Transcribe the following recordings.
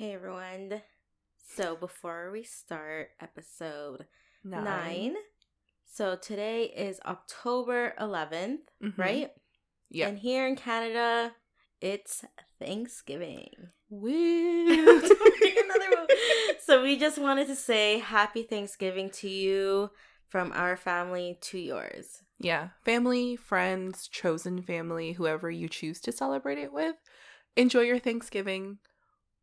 Hey everyone. So before we start episode nine, so today is October 11th, Mhm. right? Yeah. And here in Canada, it's Thanksgiving. Woo. So we just wanted to say happy Thanksgiving to you from our family to yours. yeah. Family, friends, chosen family, whoever you choose to celebrate it with. Enjoy your Thanksgiving.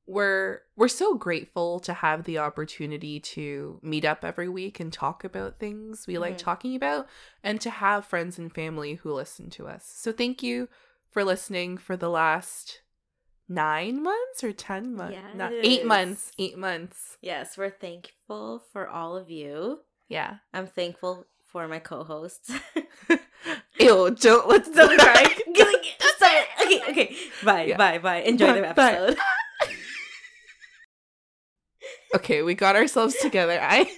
We're we're so grateful to have the opportunity to meet up every week and talk about things we like Mhm. talking about and to have friends and family who listen to us. So thank you for listening for the last 9 months or 10 months? Not 8 months. 8 months. Yes, we're thankful for all of you. Yeah. I'm thankful for my co-hosts. Ew, don't let's Don't cry. Okay, okay. Bye, Yeah. bye, bye. Enjoy the episode. bye. okay, we got ourselves together. I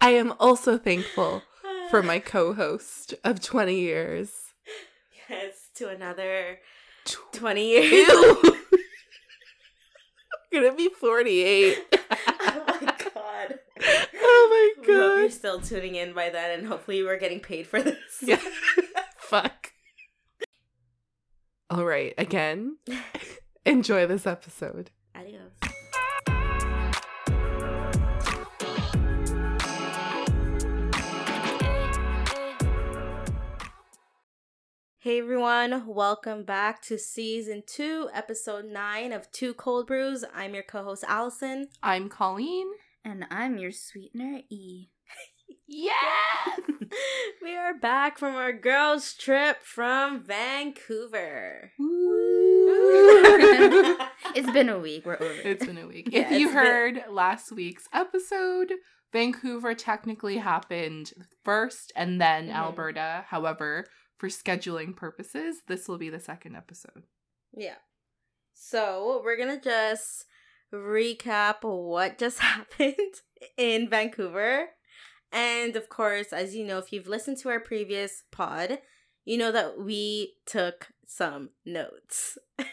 I am also thankful for my co-host of 20 years. yes to another 20 years. Ew. I'm gonna be 48. oh my god. Oh my We hope you're still tuning in by then, and hopefully we're getting paid for this. Yeah. Fuck. All right, again, enjoy this episode. Hey everyone, welcome back to season two, episode nine of Two Cold Brews. I'm your co host, Allison. I'm Colleen. And I'm your sweetener E. Yeah. we are back from our girls' trip from Vancouver. It's been a week. We're over. it. It's been a week. Yeah, if you it's been- heard last week's episode, Vancouver technically happened first and then Mhm. Alberta. However, for scheduling purposes, this will be the second episode. Yeah. So we're gonna just recap what just happened in Vancouver. And of course, as you know, if you've listened to our previous pod, you know that we took some notes.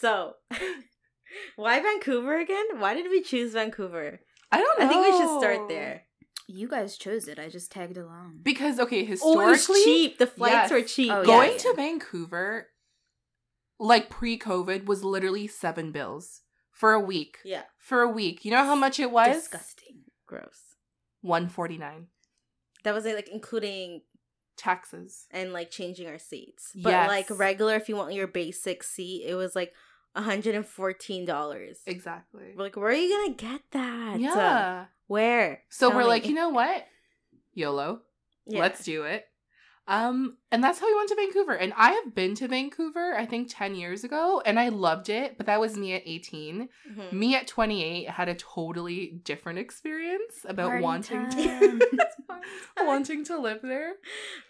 so, why Vancouver again? Why did we choose Vancouver? I don't know. I think we should start there. You guys chose it. I just tagged along. Because, okay, Oh, it historically, was cheap. The flights yes. were cheap. Oh, yeah, going yeah. to Vancouver, like pre COVID, was literally seven bills for a week. Yeah. For a week. You know how much it was? Disgusting. Gross. 149 That was like including Taxes. and like changing our seats. But Yes. like regular, if you want your basic seat, it was like $114. Exactly. We're like, where are you gonna get that? Yeah. Where? So Tell we're me. like, you know what? YOLO. Yeah. Let's do it. Um, and that's how we went to Vancouver. And I have been to Vancouver, I think 10 years ago, and I loved it, but that was me at 18. Mhm. Me at 28 had a totally different experience about Party wanting time. to wanting to live there.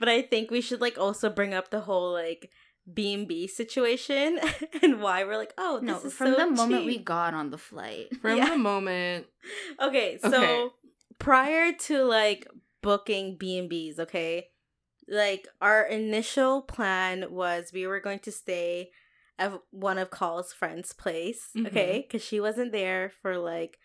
But I think we should like also bring up the whole like B and B situation and why we're like, oh, No, is from so the moment we got on the flight. From Yeah. the moment Okay, so Okay. prior to like booking B and B's, okay, like our initial plan was we were going to stay at one of Call's friends' place, Mhm. okay, because she wasn't there for like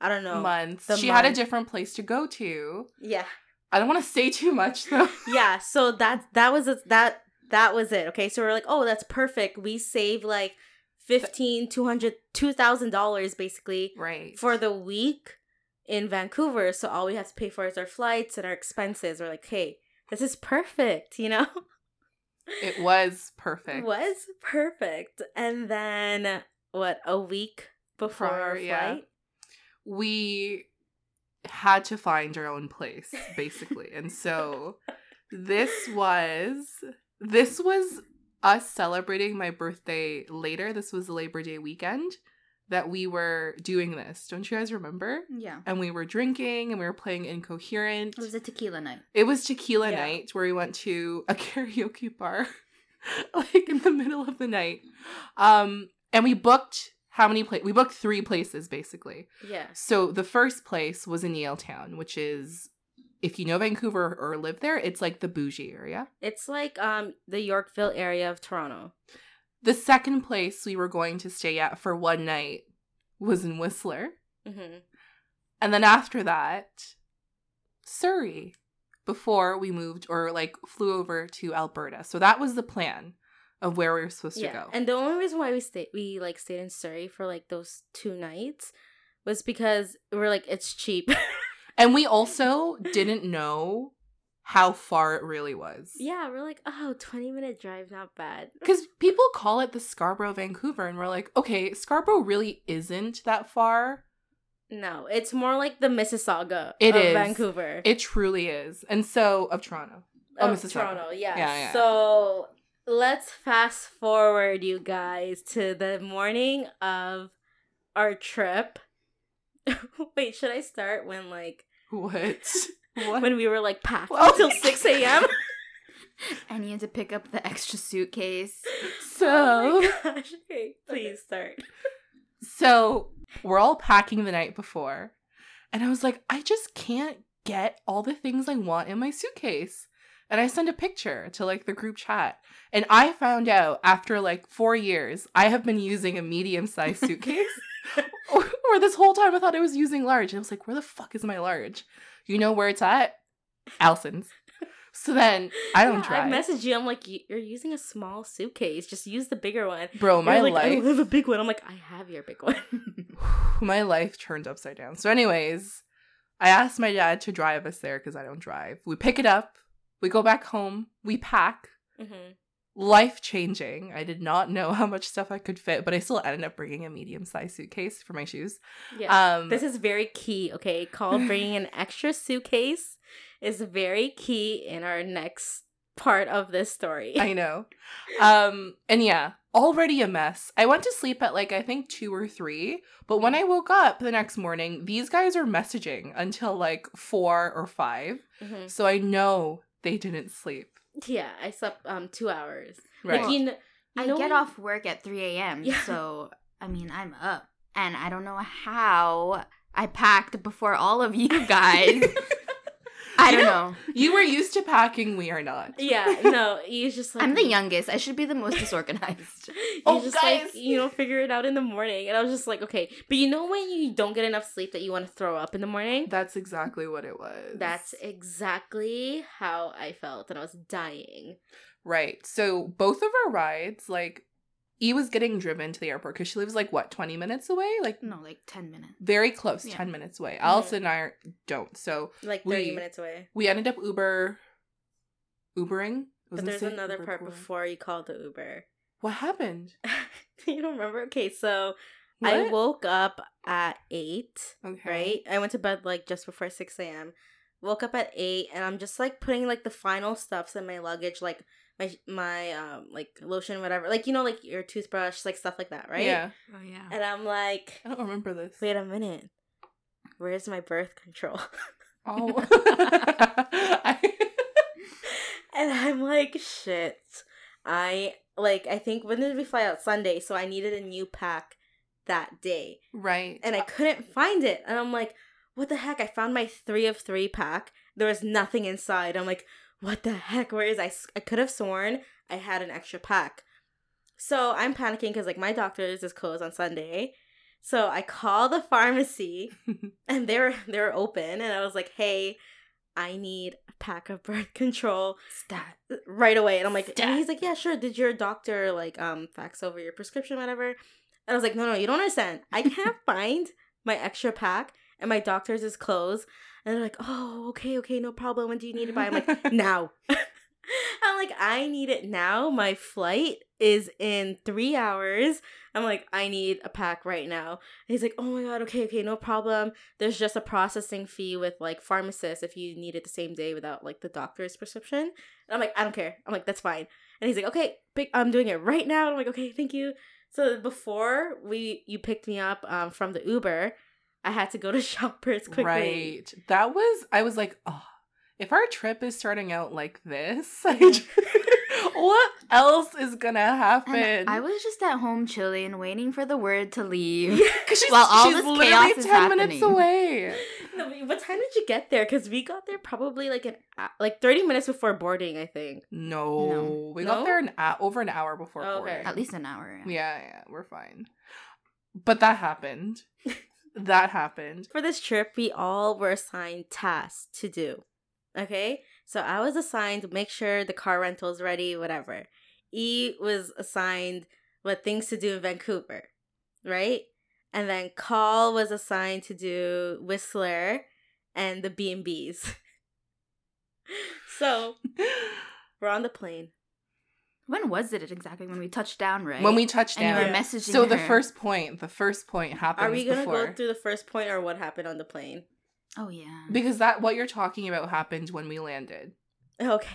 I don't know, months. the She had a different place to go to. yeah, I don't want to say too much though. yeah. So that that was it. That that was it. Okay, so we're like, oh, that's perfect. We save like fifteen, two hundred, two thousand dollars basically right. for the week in Vancouver. So all we have to pay for is our flights and our expenses. We're like, hey, this is perfect, you know? it was It perfect. was perfect. And then what, a week before Prior, our yeah. flight? we had to find our own place basically and so this was this was us celebrating my birthday later this was the labor day weekend that we were doing this don't you guys remember Yeah. and we were drinking and we were playing incoherent It was a tequila night. it was tequila Yeah. night where we went to a karaoke bar like in the middle of the night um and we booked how many places we booked three places basically Yeah. so the first place was in Yaletown, which is if you know Vancouver or live there, it's like the bougie area. It's like um the Yorkville area of Toronto. The second place we were going to stay at for one night was in Whistler. Mm-hmm. And then after that, Surrey before we moved or like flew over to Alberta. So that was the plan of where we were supposed Yeah, to go. and the only reason why we stayed, we like stayed in Surrey for like those two nights, was because we're like it's cheap. And we also didn't know how far it really was. yeah, we're like oh, 20 minute drive, not bad. Because people call it the Scarborough Vancouver, and we're like, okay, Scarborough really isn't that far. No, it's more like the Mississauga It of is. Vancouver. It truly is. And so, of Toronto. Oh, of Mississauga. Toronto, yeah. Yeah, yeah. So let's fast forward, you guys, to the morning of our trip. Wait, should I start when like What? what? when we were like packed Oh until six a.m. And you had to pick up the extra suitcase. so, oh my gosh! Okay, please start. so we're all packing the night before, and I was like, I just can't get all the things I want in my suitcase. And I send a picture to like the group chat. And I found out after like four years, I have been using a medium sized suitcase. or, or this whole time I thought I was using large. And I was like, where the fuck is my large? You know where it's at? Allison's. So then I don't Yeah, drive. I messaged you. I'm like, you're using a small suitcase. Just use the bigger one. Bro, my like, I life don't have a big one. I'm like, I have your big one. my life turned upside down. So, anyways, I asked my dad to drive us there because I don't drive. We pick it up, we go back home, we pack. hmm Life changing. I did not know how much stuff I could fit, but I still ended up bringing a medium sized suitcase for my shoes. Yeah. Um, This is very key, okay? Called bringing an extra suitcase is very key in our next part of this story. I know. Um, and yeah, already a mess. I went to sleep at like I think two or three, but when I woke up the next morning, these guys are messaging until like four or five. Mhm. So I know they didn't sleep. Yeah, I slept um two hours. Right. Like you know, you I know get when- off work at 3 a.m. Yeah. So, I mean, I'm up. And I don't know how I packed before all of you guys. I don't know- know. you were used to packing, we are not. Yeah, no, he's just like I'm the youngest. I should be the most disorganized. You Oh, just like guys. you know figure it out in the morning, and I was just like, okay, but you know when you don't get enough sleep that you want to throw up in the morning. That's exactly what it was. That's exactly how I felt, and I was dying. right. So both of our rides, like, E was getting driven to the airport because she lives like what, 20 minutes away? Like No, like 10 minutes. very close, Yeah. 10 minutes away. Allison and I are- don't. So Like thirty We- minutes away. we ended up Uber Ubering. Was But there's another Uber part Pool. before you called the Uber. What happened? you don't remember? Okay, so I woke up at eight. Okay. right? I went to bed like just before 6 a.m. Woke up at 8 and I'm just like putting like the final stuffs in my luggage, like my my um like lotion, whatever. Like you know, like your toothbrush, like stuff like that, right? Yeah. Oh, yeah. And I'm like, I don't remember this. wait a minute. Where's my birth control? Oh. I- and I'm like, shit. I like I think when did we fly out? Sunday, so I needed a new pack that day. right. and I couldn't find it. And I'm like, what the heck? I found my three of three pack. There was nothing inside. I'm like, what the heck? Where is I? I could have sworn I had an extra pack. So I'm panicking because like my doctor's is closed on Sunday. So I call the pharmacy and they're they're open and I was like, hey, I need a pack of birth control Stat. right away. And I'm like, and he's like, yeah, sure. Did your doctor like um fax over your prescription, whatever? And I was like, no, no, you don't understand. I can't find my extra pack, and my doctor's is closed. And they're like, oh, okay, okay, no problem. When do you need it by? I'm like, now. I'm like, I need it now. My flight is in three hours. I'm like, I need a pack right now. And he's like, oh my god, okay, okay, no problem. There's just a processing fee with like pharmacists if you need it the same day without like the doctor's prescription. And I'm like, I don't care. I'm like, that's fine. And he's like, okay, big, I'm doing it right now. And I'm like, okay, thank you. So before we you picked me up um, from the Uber, I had to go to Shoppers quickly. Right. That was I was like, oh, if our trip is starting out like this, just- what else is gonna happen? And I was just at home chilling, waiting for the word to leave. because she's, while all she's this literally chaos is ten minutes away. No, what time did you get there? Because we got there probably like an like thirty minutes before boarding. I think. No, No. we No? got there an a- over an hour before Oh, okay. boarding. At least an hour. Yeah, yeah, we're fine. But that happened. That happened. For this trip, we all were assigned tasks to do. Okay, so I was assigned to make sure the car rental's ready, whatever. E was assigned what things to do in Vancouver, right? And then Call was assigned to do Whistler and the B and B's. So we're on the plane. When was it exactly when we touched down, right? When we touched and you down. were Yeah. messaging So the first point, the first point happened. Are we gonna before. go through the first point or what happened on the plane? Oh yeah. because that what you're talking about happened when we landed. Okay,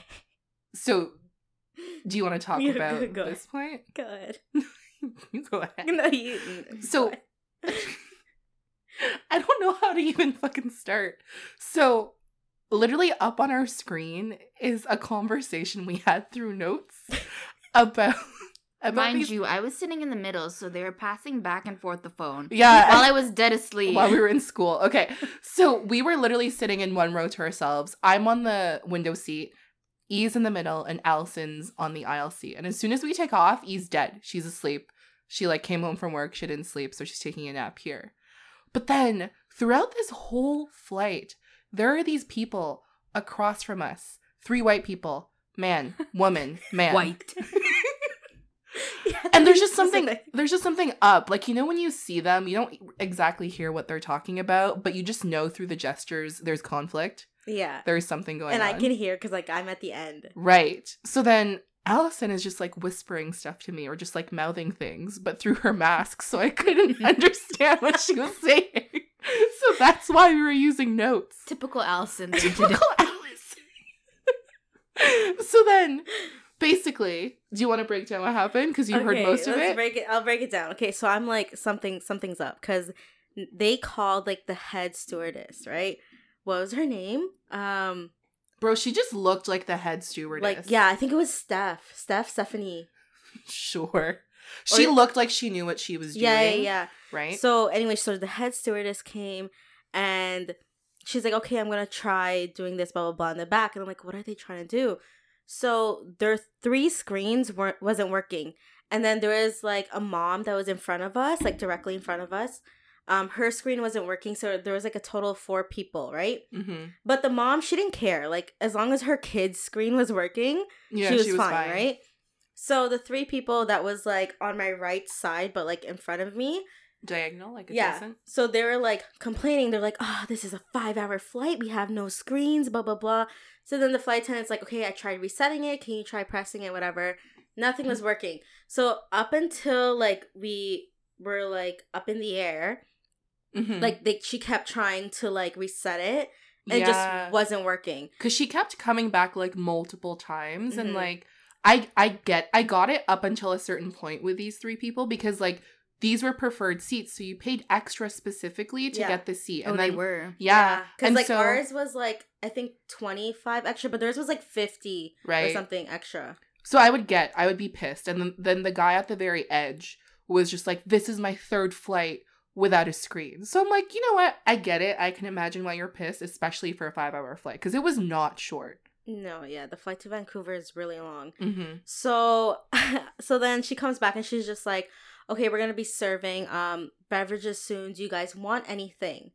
So do you want to talk Yeah, about go- go this point? go ahead. you go ahead. No, you. So I don't know how to even fucking start. So literally up on our screen is a conversation we had through notes about about Mind these you, I was sitting in the middle, so they were passing back and forth the phone yeah while I was dead asleep. while we were in school. Okay. So we were literally sitting in one row to ourselves. I'm on the window seat. E's in the middle and Allison's on the aisle seat. And as soon as we take off, E's dead. She's asleep. She like came home from work. She didn't sleep, so she's taking a nap here. But then throughout this whole flight, there are these people across from us. Three white people. Man, woman, man. White. Yeah, And there's just something there's just something up. Like you know when you see them, you don't exactly hear what they're talking about, but you just know through the gestures there's conflict. Yeah, There's something going and on. And i can hear because like I'm at the end. Right. So then Allison is just like whispering stuff to me or just like mouthing things, but through her mask, so I couldn't understand what she was saying. So that's why we were using notes. Typical Allison. thing to do. Typical Allison. so then, basically, do you want to break down what happened? Because you heard most of let's it. Break it. I'll break it down. Okay, so I'm like something. Something's up because they called like the head stewardess. Right? What was her name? Um, Bro, she just looked like the head stewardess. like yeah, I think it was Steph. Steph Stephanie. Sure. She Or- looked like she knew what she was doing. Yeah, yeah, yeah. Right? So anyway, so the head stewardess came and she's like, "Okay, I'm gonna try doing this, blah blah blah." In the back, and I'm like, "What are they trying to do?" So their three screens weren't wasn't working, and then there was like a mom that was in front of us, like directly in front of us. Um, her screen wasn't working, so there was like a total of four people, right? mm-hmm. But the mom, she didn't care. Like as long as her kid's screen was working, Yeah, she was, fine, right? So the three people that was like on my right side, but like in front of me, Diagonal, like yeah. So they were like complaining. They're like, oh, this is a five hour flight. We have no screens, blah, blah, blah. So then the flight attendant's like, okay, I tried resetting it. Can you try pressing it? Whatever. Nothing was working. So up until like we were like up in the air, Mhm. like they, she kept trying to like reset it and it Yeah. just wasn't working. because she kept coming back like multiple times and Mhm. like i i get i got it up until a certain point with these three people because like these were preferred seats so you paid extra specifically to Yeah. get the seat Oh, and they were. yeah Because and like so- ours was like, I think 25 extra, but theirs was like 50 right. or something extra. so i would get i would be pissed and then, then the guy at the very edge was just like this is my third flight without a screen so i'm like you know what i get it i can imagine why you're pissed especially for a five hour flight because it was not short No, yeah, the flight to Vancouver is really long. mm-hmm. So so then she comes back and she's just like, "Okay, we're going to be serving um beverages soon. Do you guys want anything?"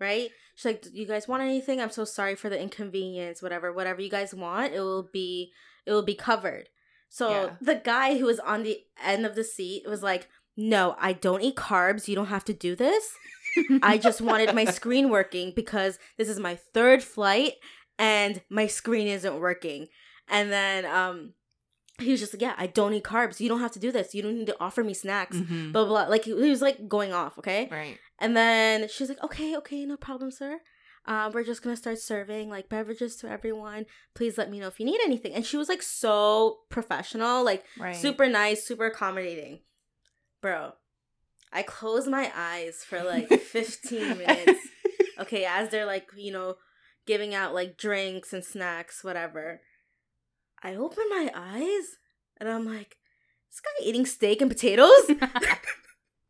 Right? She's like, "Do you guys want anything? I'm so sorry for the inconvenience. Whatever, whatever you guys want, it will be it will be covered." So Yeah. the guy who was on the end of the seat was like, "No, I don't eat carbs. You don't have to do this. I just wanted my screen working because this is my third flight and my screen isn't working." And then um he was just like, "Yeah, I don't eat carbs. You don't have to do this. You don't need to offer me snacks." Mhm. Blah blah. blah. Like he he was like going off, okay? right And then she's like, "Okay, okay, no problem, sir. Uh, we're just gonna start serving like beverages to everyone. Please let me know if you need anything." And she was like so professional, like right super nice, super accommodating. Bro, I closed my eyes for like 15 minutes. Okay, as they're like, you know, giving out like drinks and snacks, whatever. I open my eyes and I'm like, this guy eating steak and potatoes?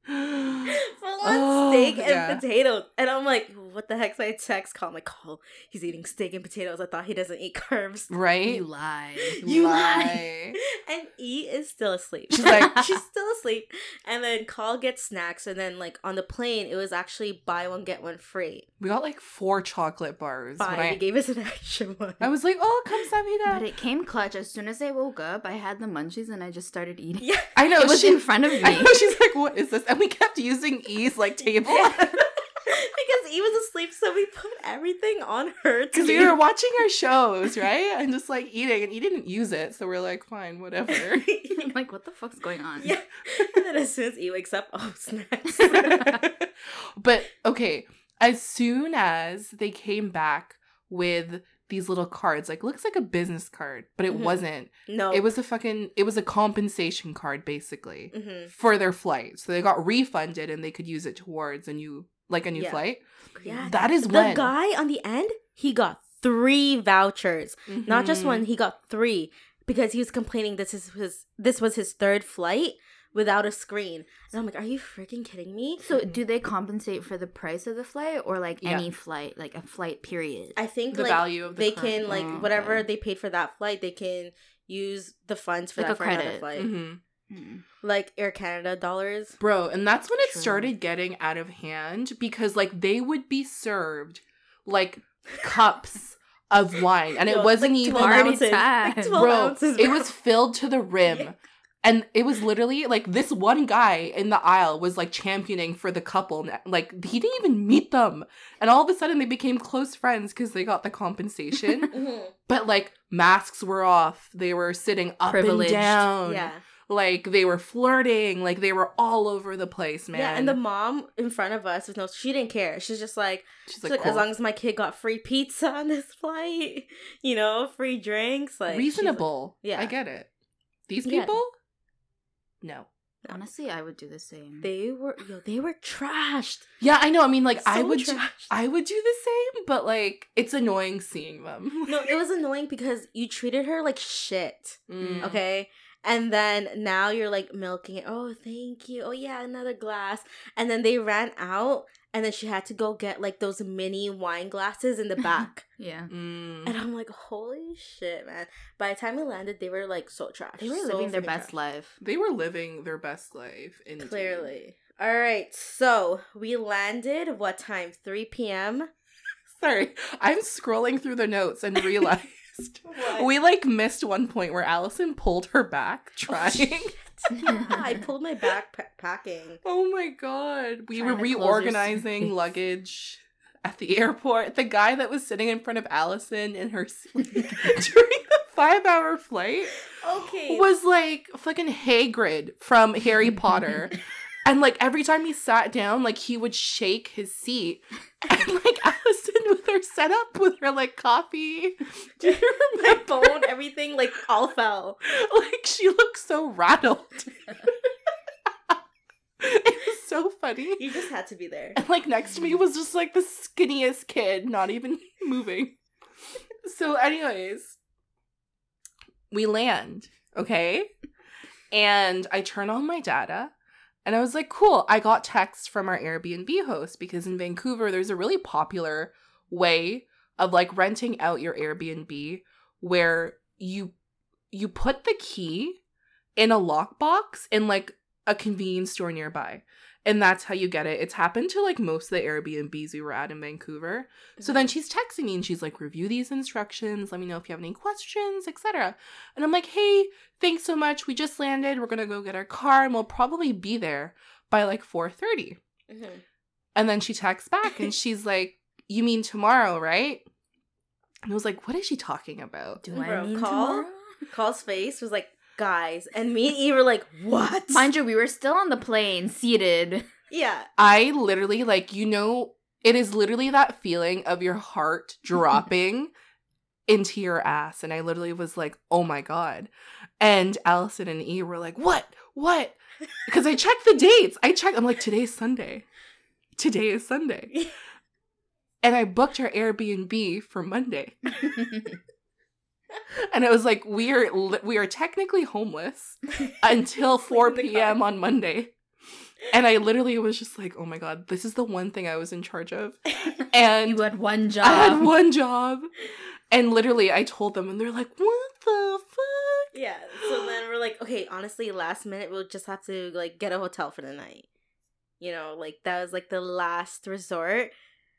Full on Oh, steak and yeah. potatoes. And I'm like, what what the heck? So I text Call. I'm like, Call, he's eating steak and potatoes. I thought he doesn't eat carbs. Right? You lie. You lie. and E is still asleep. She's like- she's still asleep. And then Call gets snacks. And then like on the plane, it was actually buy one get one free. We got like four chocolate bars. when Fine, I, he gave us an extra one. I was like, oh, come But it came clutch. As soon as I woke up, I had the munchies and I just started eating. yeah, I know. It was she, in front of me. I know. She's like, what is this? And we kept using E's like table. because E was asleep, so we put everything on her Because we were watching our shows, right? And just like eating, and he didn't use it. So we're like, fine, whatever. I'm like, what the fuck's going on? yeah. And then as soon as E wakes up, oh snacks. but okay, as soon as they came back with these little cards, like looks like a business card, but it Mhm. wasn't. no, It was a fucking it was a compensation card basically hmm for their flight. So they got refunded and they could use it towards a new like a new Yeah. flight. Yeah. That is The when guy on the end, he got three vouchers. Not just Mhm. one, he got three because he was complaining this is his this was his third flight without a screen. And I'm like, are you freaking kidding me? So, do they compensate for the price of the flight or like Yeah. any flight, like a flight period? I think the like value of the they current- can like Oh, whatever okay. they paid for that flight, they can use the funds for Like that a for another credit. flight. Mhm. Mm. Like Air Canada dollars. Bro, and that's when it True. started getting out of hand because like they would be served like cups of wine and Yo, it wasn't like even 12 Party ounces. Like 12 bro, ounces, it was filled to the rim. Yeah. And it was literally like this one guy in the aisle was like championing for the couple. Like he didn't even meet them. And all of a sudden they became close friends because they got the compensation. Mhm. but like masks were off. They were sitting up Privileged. and down. Yeah. Like they were flirting. Like they were all over the place, man. Yeah, and the mom in front of us was no, she didn't care. She's just like, She's she's like, like, cool. as long as my kid got free pizza on this flight, you know, free drinks, like she's like- reasonable. yeah. I get it. These Yeah. People? No. Honestly, I would do the same. they were yo, they were trashed. Yeah, I know. I mean, like I would, do, trashed. I would do the same, but like it's annoying seeing them. no, it was annoying because you treated her like shit. Mm. Okay. And then now you're like milking it. Oh, thank you. Oh yeah, another glass. And then they ran out and then she had to go get like those mini wine glasses in the back. yeah. Mm. and I'm like, holy shit, man. By the time we landed, they were like so trash. They were So living their best trash. life. They were living their best life. Indeed. Clearly. All right. So we landed what time? 3 p.m. Sorry, I'm scrolling through the notes and realized we like missed one point where Allison pulled her back oh, trying. I pulled my back packing. Oh my god. We were Trying your reorganizing luggage at the airport. The guy that was sitting in front of Allison in her seat during the five hour flight Okay. was like fucking Hagrid from Harry Potter. And like every time he sat down, like he would shake his seat. And like Allison with her setup with her like coffee. Do you my remember? phone, everything like all fell. Like she looked so rattled. it was so funny. You just had to be there. And like next to me was just like the skinniest kid, not even moving. So, anyways, we land, okay? And I turn on my data and I was like, cool, I got texts from our Airbnb host because in Vancouver, there's a really popular way of like renting out your Airbnb where you you put the key in a lockbox in like a convenience store nearby and that's how you get it. It's happened to like most of the Airbnbs we were at in Vancouver. So then she's texting me and she's like, review these instructions. Let me know if you have any questions, etc. And I'm like, hey, thanks so much. We just landed. We're gonna go get our car and we'll probably be there by like 4:30. Mhm. And then she texts back and she's like, you mean tomorrow, right? And I was like, what is she talking about? Do Bro, I mean call? tomorrow? Call's face was like, guys, and me and Eve were like, what? Mind you, we were still on the plane, seated. yeah. I literally like you know it is literally that feeling of your heart dropping into your ass and I literally was like, "Oh my god." And Allison and E were like, "What? What?" Because I checked the dates. I checked I'm like, "Today's Sunday. Today is Sunday." And I booked our Airbnb for Monday. And it was like we are we are technically homeless until 4 Sleep in the p.m. on Monday. And I literally was just like, oh my god, this is the one thing I was in charge of. And you had one job. I had one job. And literally, I told them, and they're like, what the fuck? yeah. So then we're like, okay, honestly, last minute we'll just have to like get a hotel for the night. You know, like that was like the last resort.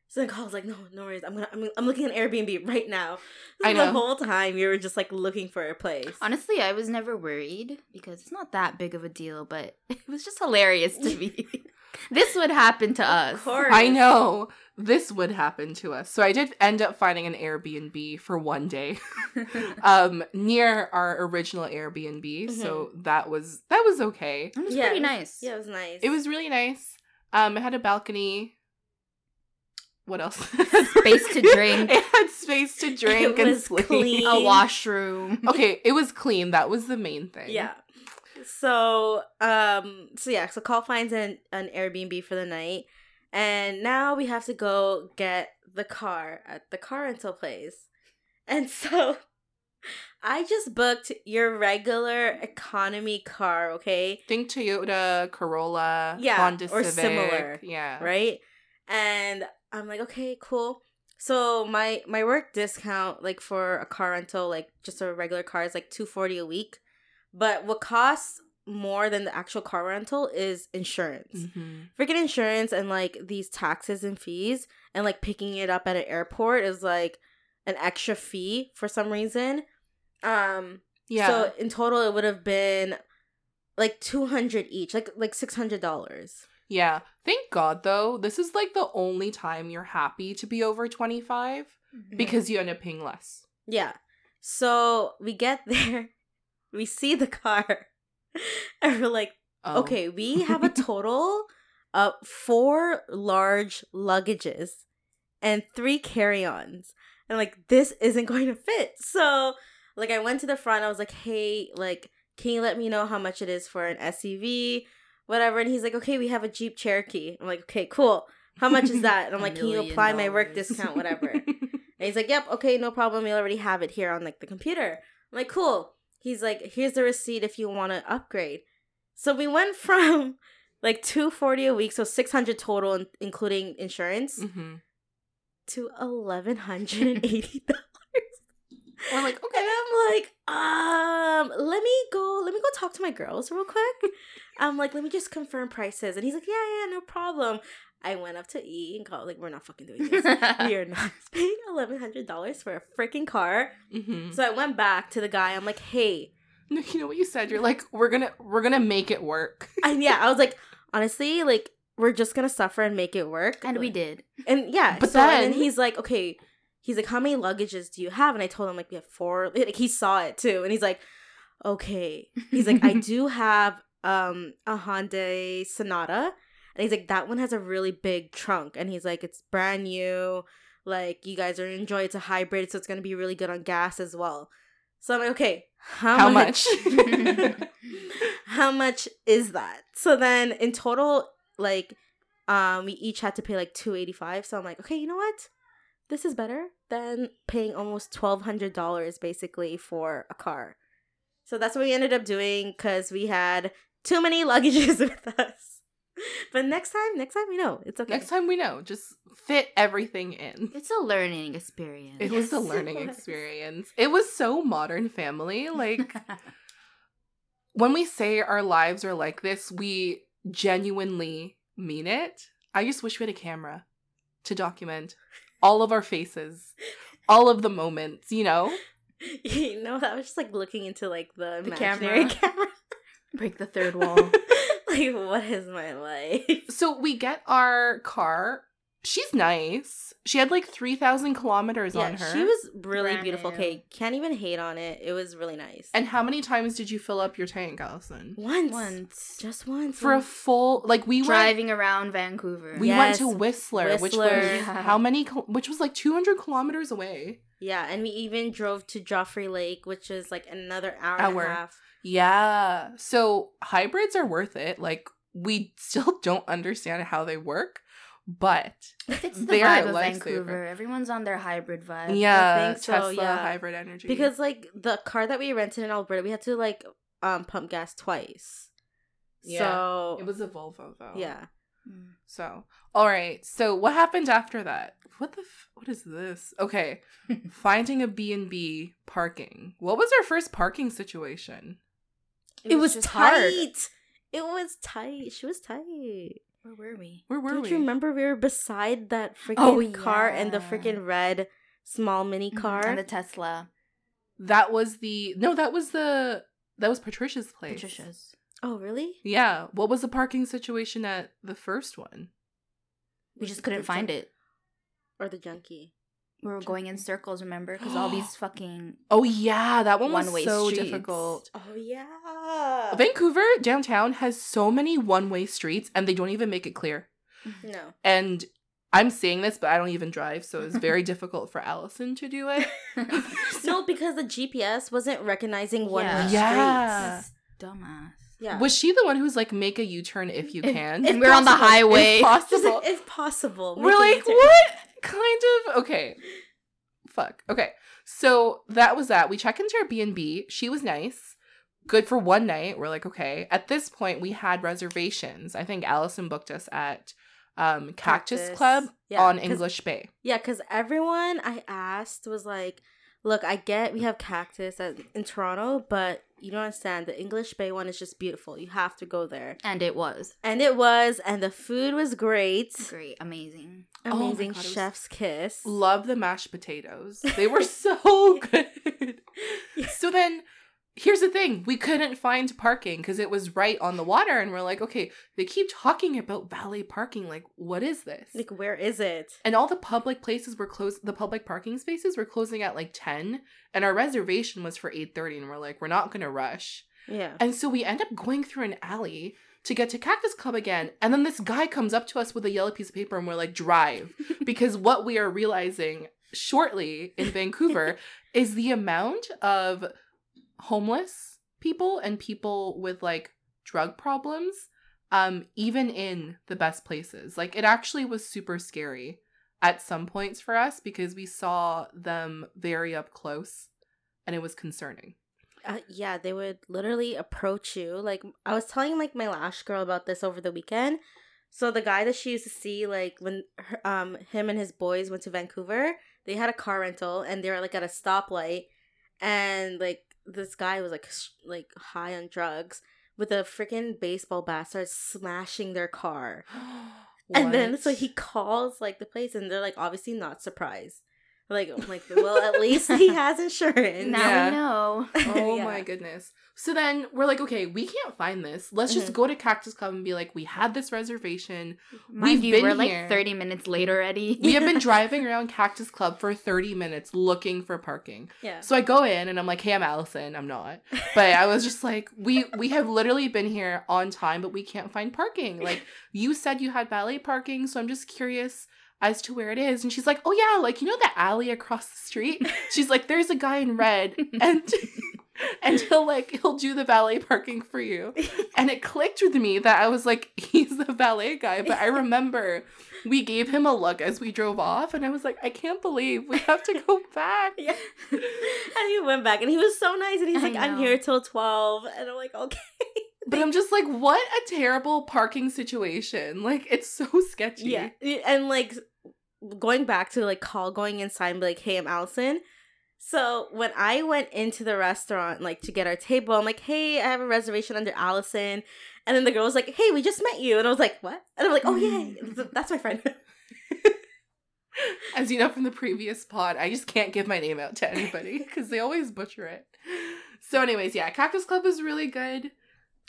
So then Carl's like, no, no worries. I'm gonna, I'm, I'm looking at Airbnb right now. So I The whole time you were just like looking for a place. Honestly, I was never worried because it's not that big of a deal, but it was just hilarious to me. this would happen to us. Of course. I know this would happen to us. So I did end up finding an Airbnb for one day. um near our original Airbnb. So that was that was okay. It was Yeah, pretty nice. Yeah, it was nice. It was really nice. Um it had a balcony. What else? Space to drink. it had space to drink It and was sleep. clean. A washroom. Okay, it was clean. That was the main thing. Yeah. So um so yeah, so Carl finds an an Airbnb for the night. And now we have to go get the car at the car rental place. And so I just booked your regular economy car, okay? Think Toyota, Corolla, Yeah, Honda or Civic. similar, Yeah. Right? And I'm like, okay, cool. So my my work discount like for a car rental, like just a regular car is like 240 a week. But what costs more than the actual car rental is insurance. Mhm. Freaking insurance and like these taxes and fees and like picking it up at an airport is like an extra fee for some reason. Um Yeah. so in total it would have been like 200 each, like like $600. Yeah. Thank God though. This is like the only time you're happy to be over 25 mm-hmm. because you end up paying less. Yeah. So we get there, we see the car, and we're like, Oh. okay, we have a total of four large luggages and three carry ons. And like, this isn't going to fit. So, like, I went to the front, I was like, hey, like, can you let me know how much it is for an SUV? Whatever. And he's like, okay, we have a Jeep Cherokee. I'm like, okay, cool. How much is that? And I'm like, can you apply my work discount, whatever? And he's like, "Yep, okay, no problem. We already have it here on like the computer." I'm like, "Cool." He's like, "Here's the receipt if you want to upgrade." So we went from like 240 a week, so 600 total including insurance, Mhm. to 1180 dollars. We're like, And okay. I'm like, um, let me go, let me go talk to my girls real quick. I'm like, let me just confirm prices. And he's like, yeah, yeah, no problem. I went up to E and called, like, we're not fucking doing this. we are not paying eleven hundred dollars for a freaking car. Mhm. So I went back to the guy. I'm like, hey, No, you know what you said? You're like, we're gonna we're gonna make it work. and yeah, I was like, honestly, like we're just gonna suffer and make it work. and we did. And yeah, But so, then then- he's like, okay, he's like, how many luggages do you have? And I told him like we have four. Like he saw it too, and he's like, okay. He's like, I do have um a Hyundai Sonata, and he's like, that one has a really big trunk, and he's like, it's brand new. Like you guys are enjoy. It's a hybrid, so it's gonna be really good on gas as well. So I'm like, okay, how, How much? much? how much is that? So then in total, like, um, we each had to pay like two eighty five. So I'm like, okay, you know what? This is better than paying almost twelve hundred dollars basically for a car. So that's what we ended up doing because we had too many luggages with us. But next time, next time we know it's okay. Next time we know, just fit everything in. It's a learning experience. It was a Yes, it learning was. experience. It was so modern family. Like when we say our lives are like this, we genuinely mean it. I just wish we had a camera to document all of our faces, all of the moments, you know? you know, I was just like looking into like the, The imaginary camera. camera. break the third wall. like, what is my life? So we get our car. She's nice. She had like 3,000 kilometers on her. she was really Brand beautiful. new. Okay, can't even hate on it. It was really nice. and how many times did you fill up your tank, Allison? once, Once just once For a full, like we went driving around Vancouver. We Yes, went to Whistler, which Whistler. was how many? Which was like two hundred kilometers away. yeah, and we even drove to Joffre Lake, which is like another hour, Hour. and a half. Yeah. So hybrids are worth it. Like we still don't understand how they work, but It's the They're vibe of. Vancouver. Everyone's on their hybrid vibe. yeah, think so, Tesla yeah. hybrid energy. Because like the car that we rented in Alberta, we had to like um pump gas twice. Yeah, so It was a Volvo though. yeah. Mm. So, all right. So, what happened after that? What the? F- what is this? Okay, finding a B and B parking. What was our first parking situation? It, was, just tight. hard. It was tight. She was tight. Where were we? Where were Don't we? you remember we were beside that freaking Oh, car and the freaking red small mini mm-hmm, car? And the Tesla. That was the no. That was the that was Patricia's place. Patricia's. oh, really? Yeah. What was the parking situation at the first one? We just couldn't find it. Or the junkie. We were going in circles, remember? Because all these fucking Oh yeah, that one was One-way so streets. difficult. Oh yeah. Vancouver downtown has so many one-way streets and they don't even make it clear. Mm-hmm. no. And I'm saying this, but I don't even drive, so it's very difficult for Allison to do it. no, because the GPS wasn't recognizing one way Yeah. streets. Yeah. This dumbass. Yeah. Was she the one who's like make a U-turn if you If- can? if And we're on the highway. If possible. like, if possible. We're like, what kind of okay. Fuck. Okay. So that was that. We check into our B&B. She was nice. Good for one night. We're like, okay. At this point, we had reservations. I think Allison booked us at um Cactus, Cactus. Club Yeah, on English Bay. Yeah, because everyone I asked was like, look, I get we have cactus at, in Toronto, but you don't understand. The English Bay one is just beautiful. You have to go there. And it was. And it was, and the food was great. Great. Amazing. Oh Amazing God, it was- chef's kiss. Love the mashed potatoes. They were so good. So then here's the thing we couldn't find parking because it was right on the water. And we're like, okay, they keep talking about valet parking. Like, what is this? Like, where is it? and all the public places were closed the public parking spaces were closing at like 10 and our reservation was for 8.30 and we're like we're not gonna rush Yeah. and so we end up going through an alley to get to cactus club again and then this guy comes up to us with a yellow piece of paper and we're like drive because what we are realizing shortly in vancouver is the amount of homeless people and people with like drug problems um even in the best places like it actually was super scary at some points for us because we saw them very up close and it was concerning Uh, yeah, they would literally approach you. Like I was telling like my lash girl about this over the weekend. So the guy that she used to see, like when her, um him and his boys went to Vancouver, they had a car rental and they were like at a stoplight, and like this guy was like sh- like high on drugs with a freaking baseball bat started smashing their car. And then so he calls like the place and they're like obviously not surprised. Like I'm like well at least he has insurance. Now Yeah. we know. oh Yeah. my goodness. So then we're like, okay, we can't find this. Let's just Mhm. go to Cactus Club and be like, we had this reservation. Mind We've you, been we're like here. 30 minutes late already. We have been driving around Cactus Club for 30 minutes looking for parking. Yeah. So I go in and I'm like, hey, I'm Allison. I'm not. But I was just like, we we have literally been here on time, but we can't find parking. Like you said you had valet parking, so I'm just curious as to where it is. And she's like, oh yeah, like you know the alley across the street? She's like, there's a guy in red and and he'll like he'll do the valet parking for you. And it clicked with me that I was like, he's the valet guy. But I remember we gave him a look as we drove off, and I was like, I can't believe we have to go back. Yeah. and he went back and he was so nice and he's like, I'm here till 12. And I'm like, okay. But I'm just like, what a terrible parking situation. Like, it's so sketchy. Yeah. And like going back to like call going inside and be like, hey, I'm Allison. So when I went into the restaurant like to get our table, I'm like, hey, I have a reservation under Allison. And then the girl was like, hey, we just met you. And I was like, what? And I'm like, oh, yeah, mm. that's my friend. As you know from the previous pod, I just can't give my name out to anybody because they always butcher it. So, anyways, yeah, Cactus Club is really good.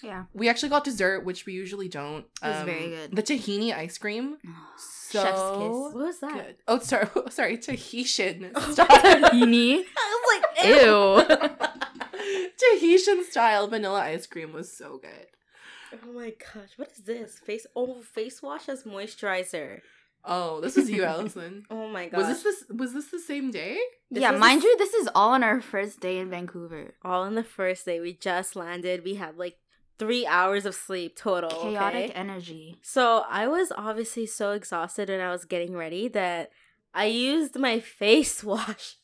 Yeah. We actually got dessert, which we usually don't. Um, It was very good. The tahini ice cream, so Chef's What was that? good. Oh, sorry, sorry, Tahitian Oh, style. Tahini. I was like, Ew. Tahitian style vanilla ice cream was so good. Oh my gosh, what is this? Face oh face wash as moisturizer. Oh, this is you, Allison. Oh my god. Was this this was this the same day? This yeah, mind the- you, this is all on our first day in Vancouver. all on the first day? We just landed. We had like three hours of sleep total. Chaotic okay? energy. So I was obviously so exhausted when I was getting ready that I used my face wash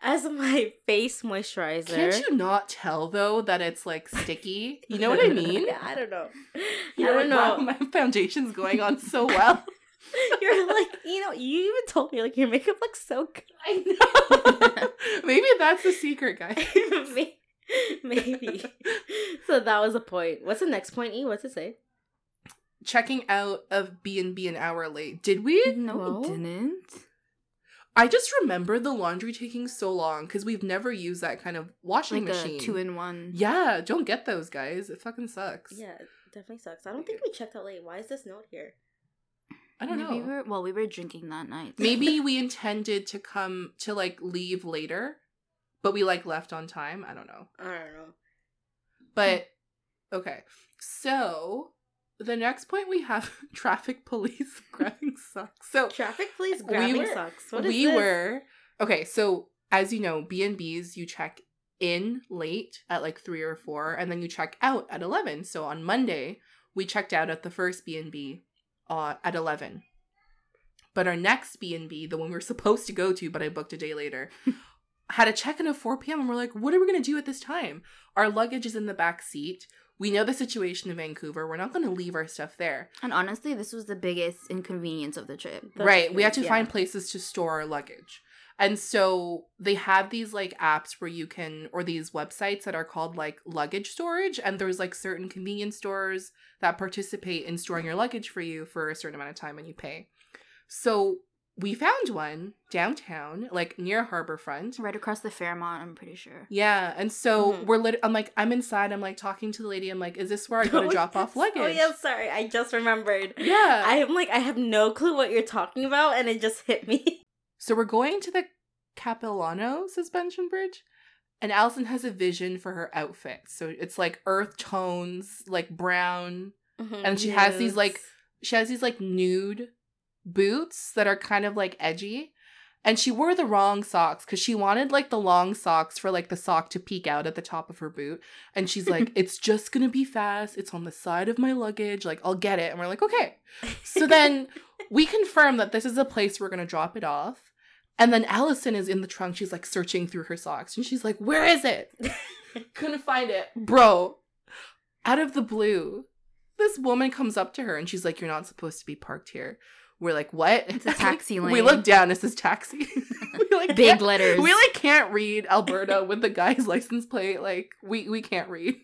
as my face moisturizer. Can't you not tell though that it's like sticky? You know what I mean? Yeah, I don't know. You're I don't like, wow, know. my foundation's going on so well. You're like, you know, you even told me like your makeup looks so good. I know. Maybe that's the secret, guys. Maybe. so that was a point. What's the next point? E, what's it say? Checking out of B and B an hour late. Did we? no, No. we didn't. I just remember the laundry taking so long because we've never used that kind of washing Like machine. a two in one. yeah, don't get those guys. It fucking sucks. Yeah, it definitely sucks. I don't think we checked out late. Why is this note here? I don't Maybe know. We were, well, we were drinking that night. Maybe we intended to come to like leave later, but we like left on time. I don't know. I don't know. But okay. So the next point we have traffic police grabbing socks. So Traffic police We grabbing were- socks. What is we were okay, so as you know, B&Bs you check in late at like 3 or 4 and then you check out at 11. So on Monday, we checked out at the first B&B uh, at 11. But our next B&B, the one we were supposed to go to but I booked a day later, had a check-in at 4 p.m. and we're like, what are we going to do at this time? Our luggage is in the back seat. We know the situation in Vancouver. We're not going to leave our stuff there. And honestly, this was the biggest inconvenience of the trip. Right. We had to yeah. find places to store our luggage. And so they have these like apps where you can, or these websites that are called like luggage storage. And there's like certain convenience stores that participate in storing your luggage for you for a certain amount of time and you pay. So we found one downtown, like near Harborfront. Right across the Fairmont, I'm pretty sure. Yeah. And so Mhm. we're lit. I'm like, I'm inside. I'm like talking to the lady. I'm like, is this where I go to Oh, drop off luggage? Oh yeah, sorry. I just remembered. Yeah. I'm like, I have no clue what you're talking about, and it just hit me. So we're going to the Capilano suspension bridge, and Allison has a vision for her outfit. So it's like earth tones, like brown. And she has these, like, She has these like nude boots that are kind of like edgy. And she wore the wrong socks because she wanted like the long socks for like the sock to peek out at the top of her boot. And she's like, it's just gonna be fast. It's on the side of my luggage. Like, I'll get it. And we're like, okay. So then we confirm that this is a place we're gonna drop it off. And then Allison is in the trunk. She's like searching through her socks. And she's like, where is it? Couldn't find it. Bro, out of the blue, this woman comes up to her and she's like, You're not supposed to be parked here. We're like, What? It's a taxi lane. We look down, it says taxi. we like Big letters. We like can't read Alberta with the guy's license plate. Like, we we can't read.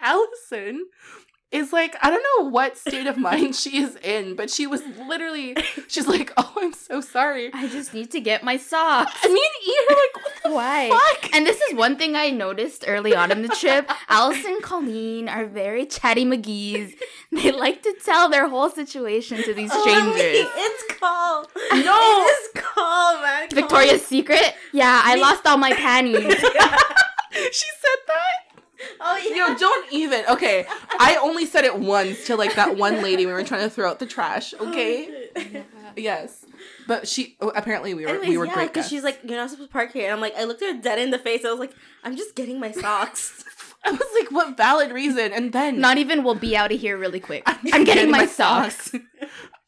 Allison is like, I don't know what state of mind she is in, but she was literally she's like, Oh, I'm so sorry. I just need to get my socks. I mean, you're like, what the Why? fuck? And this is one thing I noticed early on in the trip. Alice and Colleen are very chatty McGee's. They like to tell their whole situation to these Oh, strangers. wait, it's called. No. It is called, man. Victoria's Secret? Yeah, I Me- lost all my panties. she said that? Oh yeah. Yo, don't even. Okay, I only said it once to like that one lady we were trying to throw out the trash. Oh, okay. Oh, Yes, but she oh, apparently we were Anyways, we were yeah, great because she's like, you're not supposed to park here. And I'm like, I looked her dead in the face. I was like, I'm just getting my socks. I was like, what valid reason? And then Not even we'll be out of here really quick. I'm getting my socks.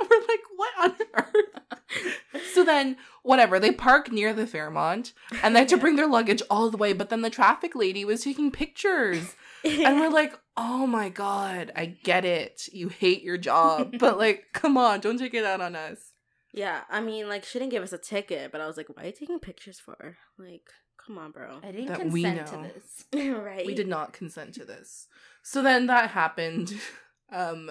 we're like, what on earth? so then, whatever. They park near the Fairmont, and they had to bring their luggage all the way. But then the traffic lady was taking pictures. And we're like, oh my god, I get it. You hate your job. But like, come on, don't take it out on us. yeah, I mean, like, she didn't give us a ticket, but I was like, why are you taking pictures for? Like, come on, bro. I didn't That we consent to this. right? We did not consent to this. So then that happened. Um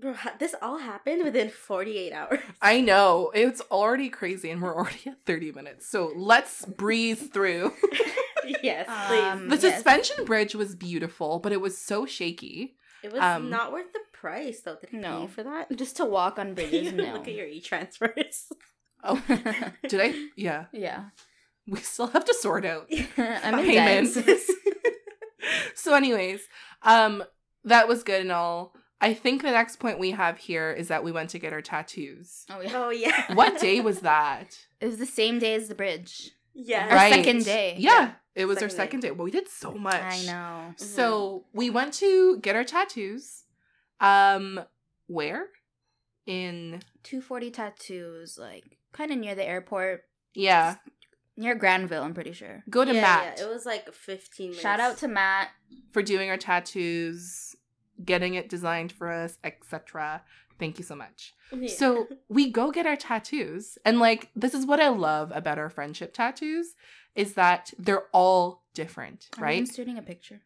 Bro, this all happened within 48 hours. I know. It's already crazy and we're already at 30 minutes. So let's breeze through. yes, Um, please. The Yes. suspension bridge was beautiful, but it was so shaky. It was um, not worth the price, though. Did No. pay for that? Just to walk on bridges, no. Look at your e-transfers. Oh, did I? Yeah. yeah. We still have to sort out I'm in payments. debt. so anyways, um that was good and all. I think the next point we have here is that we went to get our tattoos. Oh yeah. oh, yeah. What day was that? It was the same day as the bridge. Yeah. Our Right. second day. Yeah, it was our Second day. day. Well, we did so much. I know. Mm-hmm. So we went to get our tattoos. Um, where? In 240 tattoos, like kind of near the airport. Yeah. Near Granville, I'm pretty sure. Go to yeah, Matt Yeah, it was like 15 minutes. Shout out to Matt. for doing our tattoos, getting it designed for us, etc. Thank you so much. Yeah. So we go get our tattoos, and like this is what I love about our friendship tattoos is that they're all different, Are we right? inserting a picture?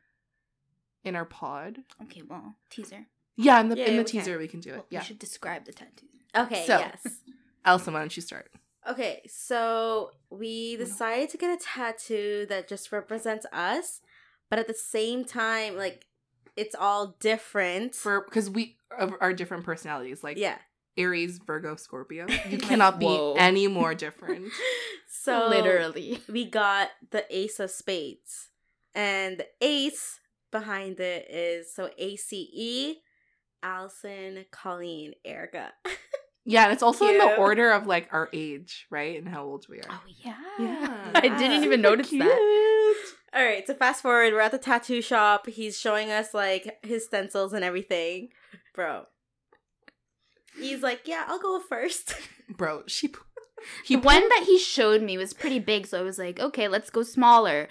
In our pod, Okay, well, teaser. yeah, in the Yeah, in the we can. teaser we can do it. Well, Yeah, We should describe the tattoo. Okay, So- yes. Elsa, why don't you start? Okay, so we decided to get a tattoo that just represents us, but at the same time, like it's all different. For because we of our different personalities, like yeah. Aries, Virgo, Scorpio. You cannot be Whoa. any more different. So literally. we got the Ace of Spades, and the Ace behind it is so A C E, Allison, Colleen, Erica. Yeah, and it's also in the order of like our age, right, and how old we are. Oh yeah. Yeah. I didn't even notice that. Cute. All right, so fast forward, we're at the tattoo shop. He's showing us like his stencils and everything, bro. He's like, "Yeah, I'll go first. Bro, she p- The one that he showed me was pretty big, so I was like, okay, let's go smaller.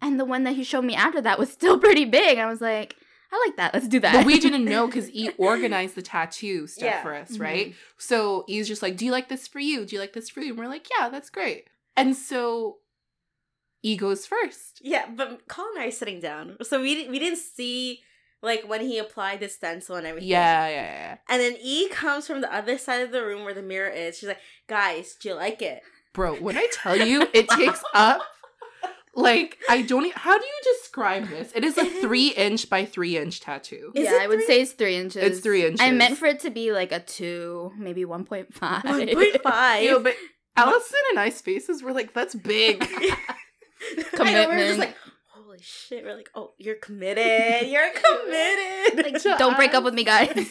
And the one that he showed me after that was still pretty big. I was like, I like that. Let's do that. But we didn't know because E organized the tattoo stuff Yeah. for us, Mhm. right? So E's just like, Do you like this for you? Do you like this for you? And we're like, Yeah, that's great. And so E goes first. yeah, but Colin and I are sitting down, so we we didn't see like when he applied the stencil and everything. Yeah, yeah, yeah. And then E comes from the other side of the room where the mirror is. She's like, "Guys, do you like it?" Bro, when I tell you it takes up like I don't e- how do you describe this? It is a three inch by three inch tattoo. Is yeah, I would say it's three inches. It's three inches. I meant for it to be like a two, maybe 1.5. One point five. You know, but Allison and I's faces were like, that's big. I know, we just Commitment. like, "Holy shit!" We're like, "Oh, you're committed. You're committed." like, don't break up with me, guys.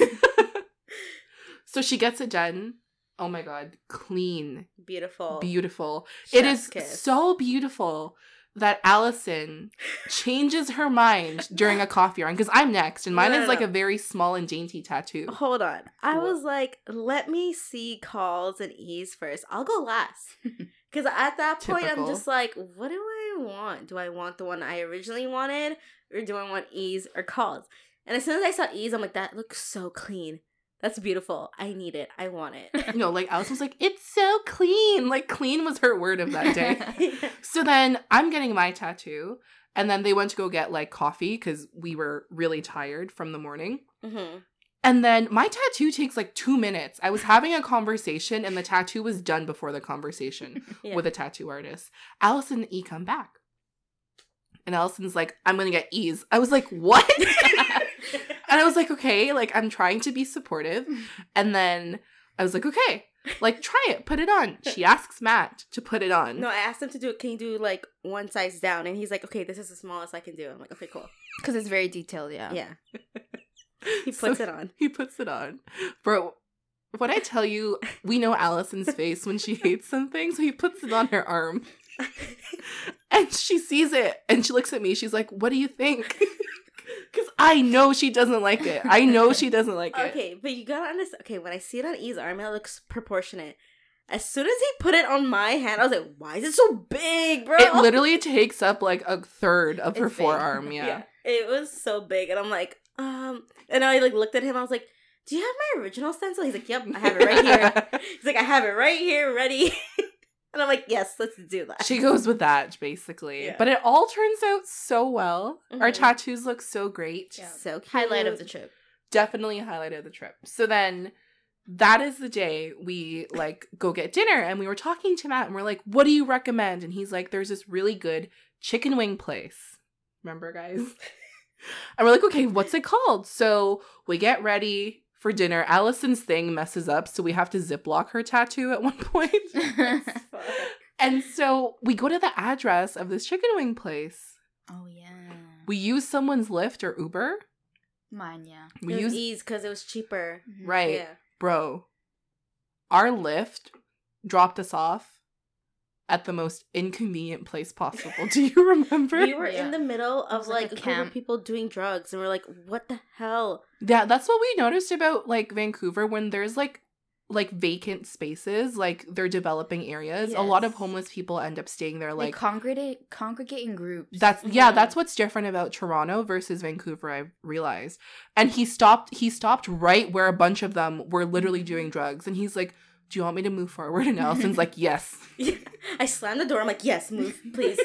so she gets it done. Oh my god, clean, Beautiful. beautiful. it is kiss. so beautiful that Allison changes her mind during a coffee run because I'm next and mine No, no, is like no. a very small and dainty tattoo. Hold on. I was like, let me see calls and E's first. I'll go last. Because at that point, Typical. I'm just like, what do I want? Do I want the one I originally wanted? Or do I want ease or calls? And as soon as I saw ease, I'm like, that looks so clean. That's beautiful. I need it. I want it. You know, like Allison was like, it's so clean. Like clean was her word of that day. So then I'm getting my tattoo, and then they went to go get like coffee because we were really tired from the morning. hmm And then my tattoo takes like two minutes. I was having a conversation, and the tattoo was done before the conversation Yeah. with a tattoo artist. Allison and E come back. And Allison's like, I'm gonna get E's. I was like, what? and I was like, okay, like I'm trying to be supportive. And then I was like, okay, like try it, put it on. She asks Matt to put it on. no, I asked him to do it. Can you do like one size down? And he's like, okay, this is the smallest I can do. I'm like, okay, cool. Because it's very detailed, yeah. Yeah. He So puts it on. He puts it on. Bro, when I tell you, we know Allison's face when she hates something, so he puts it on her arm. And she sees it and she looks at me. She's like, What do you think? Because I know she doesn't like it. I know she doesn't like it. Okay, but you gotta understand. Okay, when I see it on E's arm, it looks proportionate. As soon as he put it on my hand, I was like, "Why is it so big, bro?" It literally takes up like a third of her big. forearm. Yeah. it was so big, and I'm like, um, and I like looked at him. I was like, "Do you have my original stencil?" He's like, "Yep, I have it right here." He's like, "I have it right here, ready." and I'm like, "Yes, let's do that." She goes with that basically. Yeah. But it all turns out so well. Our Mhm. tattoos look so great. Yeah. so cute. Highlight of the trip. definitely highlight of the trip. So then that is the day we like go get dinner and we were talking to Matt and we're like, what do you recommend? And he's like, there's this really good chicken wing place. Remember, guys? and we're like, okay, what's it called? So we get ready for dinner. Allison's thing messes up, so we have to ziplock her tattoo at one point. and so we go to the address of this chicken wing place. oh, yeah. We use someone's Lyft or Uber. Mine, yeah. We it use E's because it was cheaper. Right. Yeah. bro, our lift dropped us off at the most inconvenient place possible. Do you remember? We were Yeah. in the middle of like like, a a group of people doing drugs, and we're like, "What the hell?" yeah, that's what we noticed about like Vancouver when there's like like vacant spaces, like they're developing areas. A lot of homeless people end up staying there Like like congregate congregate in groups. that's yeah, Mhm. that's what's different about Toronto versus Vancouver, I've realized. And he stopped he stopped right where a bunch of them were literally doing drugs. And he's like, Do you want me to move forward? And Allison's like, Yes. I slammed the door. I'm like, yes, move, please.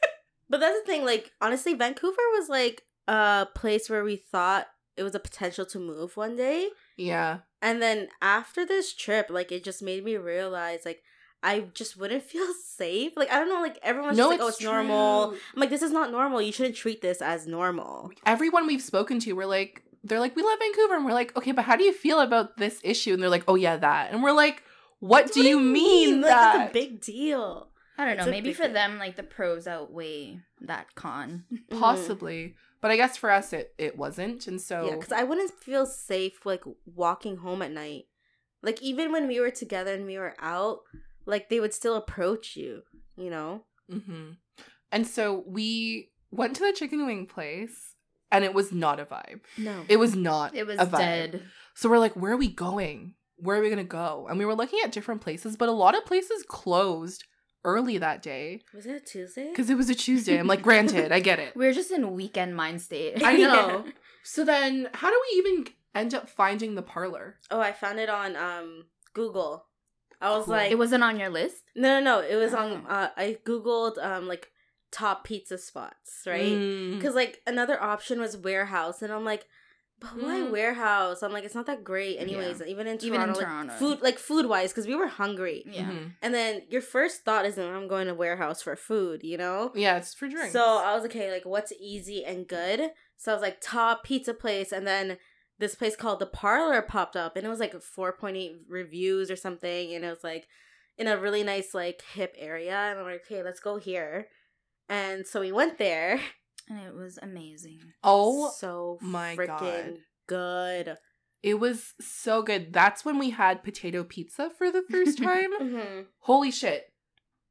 but that's the thing. Like, honestly, Vancouver was like a place where we thought it was a potential to move one day. Yeah. And then after this trip, like, it just made me realize, like, I just wouldn't feel safe. Like, I don't know, like, everyone's just like, oh, it's normal. I'm like, this is not normal. You shouldn't treat this as normal. Everyone we've spoken to, we're like, they're like, we love Vancouver. And we're like, okay, but how do you feel about this issue? And they're like, oh, yeah, that. And we're like, what do you mean Like, that? That's a big deal. I don't know. a Maybe for thing. them, like the pros outweigh that con. Mhm. Possibly. But I guess for us, it, it wasn't. And so, Yeah, because I wouldn't feel safe like walking home at night. Like even when we were together and we were out, like they would still approach you. You know? Mm-hmm. and so we went to the chicken wing place and it was not a vibe. No. It was not It was a vibe. dead. So we're like, where are we going? Where are we going to go? And we were looking at different places, but a lot of places closed early that day was it a Tuesday? because it was a Tuesday. I'm like, granted, I get it. We are just in weekend mind state. I Yeah. know. So then, how do we even end up finding the parlor? oh, I found it on um Google. I was Cool. like, It wasn't on your list. no, no, no. It was on. Oh. Uh, I googled um like top pizza spots, right? Mm. Because like another option was warehouse, and I'm like, but why Mm. warehouse? I'm like, it's not that great, anyways. Even in Toronto, Even in like, Toronto. food like food wise, because we were hungry. Yeah. Mhm. And then your first thought isn't I'm going to warehouse for food, you know? Yeah, it's for drinks. So I was like, okay, like what's easy and good? So I was like, top pizza place, and then this place called the Parlor popped up, and it was like 4.8 reviews or something, and it was like in a really nice like hip area, and I'm like, okay, let's go here. And so we went there. And it was amazing. oh, so my freaking good. it was so good. That's when we had potato pizza for the first time. Mhm. Holy shit.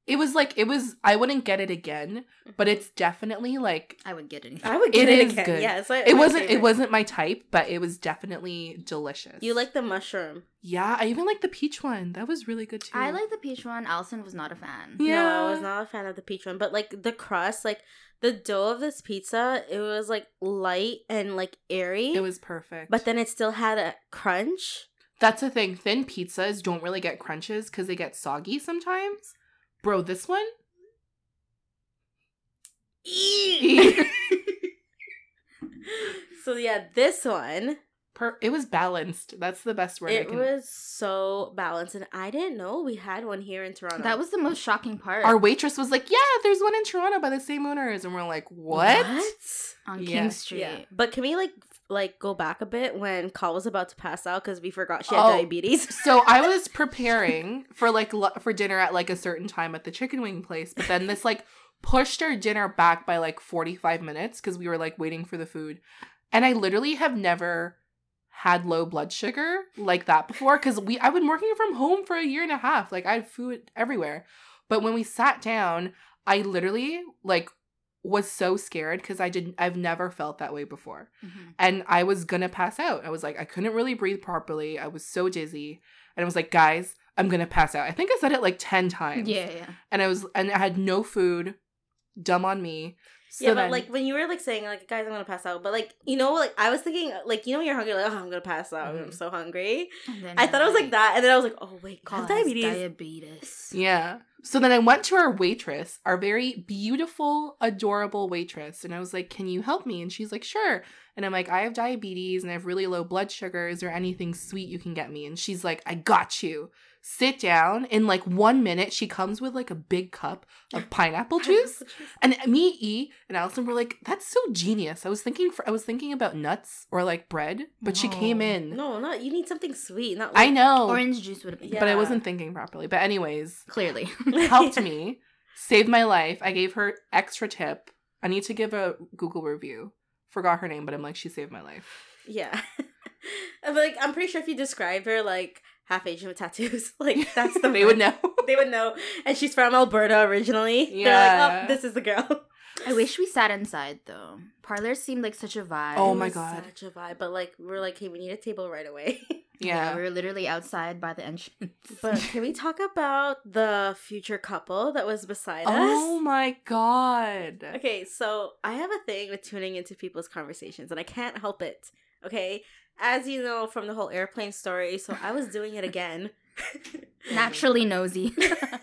It was like, it was, I wouldn't get it again, but mm-hmm. it's definitely like, I would get it. Again. I would get It get it, is again. good. Yeah, it's like it wasn't, it wasn't my type, but it was definitely delicious. You like the mushroom? Yeah, I even like the peach one. That was really good too. I like the peach one. Allison was not a fan. Yeah. No, I was not a fan of the peach one, but like the crust, like the dough of this pizza, it was like light and like airy. It was perfect. but then it still had a crunch. That's the thing. Thin pizzas don't really get crunches because they get soggy sometimes. Bro, this one? so yeah, this one per- it was balanced. That's the best word I it can. was so balanced, and I didn't know we had one here in Toronto. That was the most shocking part. Our waitress was like, "Yeah, there's one in Toronto by the same owners," and we're like, "What?" on Yeah. King Street. Yeah, but can we like f- like go back a bit when Call was about to pass out because we forgot she had Oh. diabetes. So I was preparing for like for dinner at like a certain time at the chicken wing place, but then this like pushed our dinner back by like 45 minutes because we were like waiting for the food. And I literally have never had low blood sugar like that before because we I've been working from home for a year and a half. Like I had food everywhere. But when we sat down, I literally like was so scared because I didn't I've never felt that way before Mhm. and I was gonna pass out. I was like, I couldn't really breathe properly. I was so dizzy, and I was like, guys, I'm gonna pass out. I think I said it like ten times. Yeah, yeah. and I was, and I had no food. Dumb on me. So yeah, then, but like when you were like saying like guys, I'm gonna pass out. But like you know, like I was thinking like you know when you're hungry, like oh I'm gonna pass out. I'm Mhm. so hungry. And then I thought it was like that, and then I was like, oh wait, Call cause diabetes. Diabetes. yeah. So then I went to our waitress, our very beautiful, adorable waitress, and I was like, "Can you help me?" And she's like, "Sure." And I'm like, "I have diabetes and I have really low blood sugar. Is there anything sweet you can get me?" And she's like, "I got you." Sit down. In like one minute, she comes with like a big cup of pineapple juice. And me, E, and Allison were like, "That's so genius." I was thinking, for I was thinking about nuts or like bread, but she came in. No, not you need something sweet. Not I know, Orange juice would have been Yeah. but I wasn't thinking properly. But anyways, clearly. helped me, saved my life. I gave her extra tip. I need to give a Google review. Forgot her name, but I'm like, she saved my life. Yeah, but like I'm pretty sure if you describe her like half Asian with tattoos, like that's the way they would know. They would know, and she's from Alberta originally. They're Yeah. like, oh, this is the girl. I wish we sat inside though. Parlors seemed like such a vibe. Oh my God. such a vibe. But like we're like, hey, we need a table right away. Yeah. we were literally outside by the entrance. But can we talk about the future couple that was beside Oh us? Oh my god. Okay, so I have a thing with tuning into people's conversations and I can't help it. Okay? As you know from the whole airplane story, so I was doing it again. Naturally nosy. I,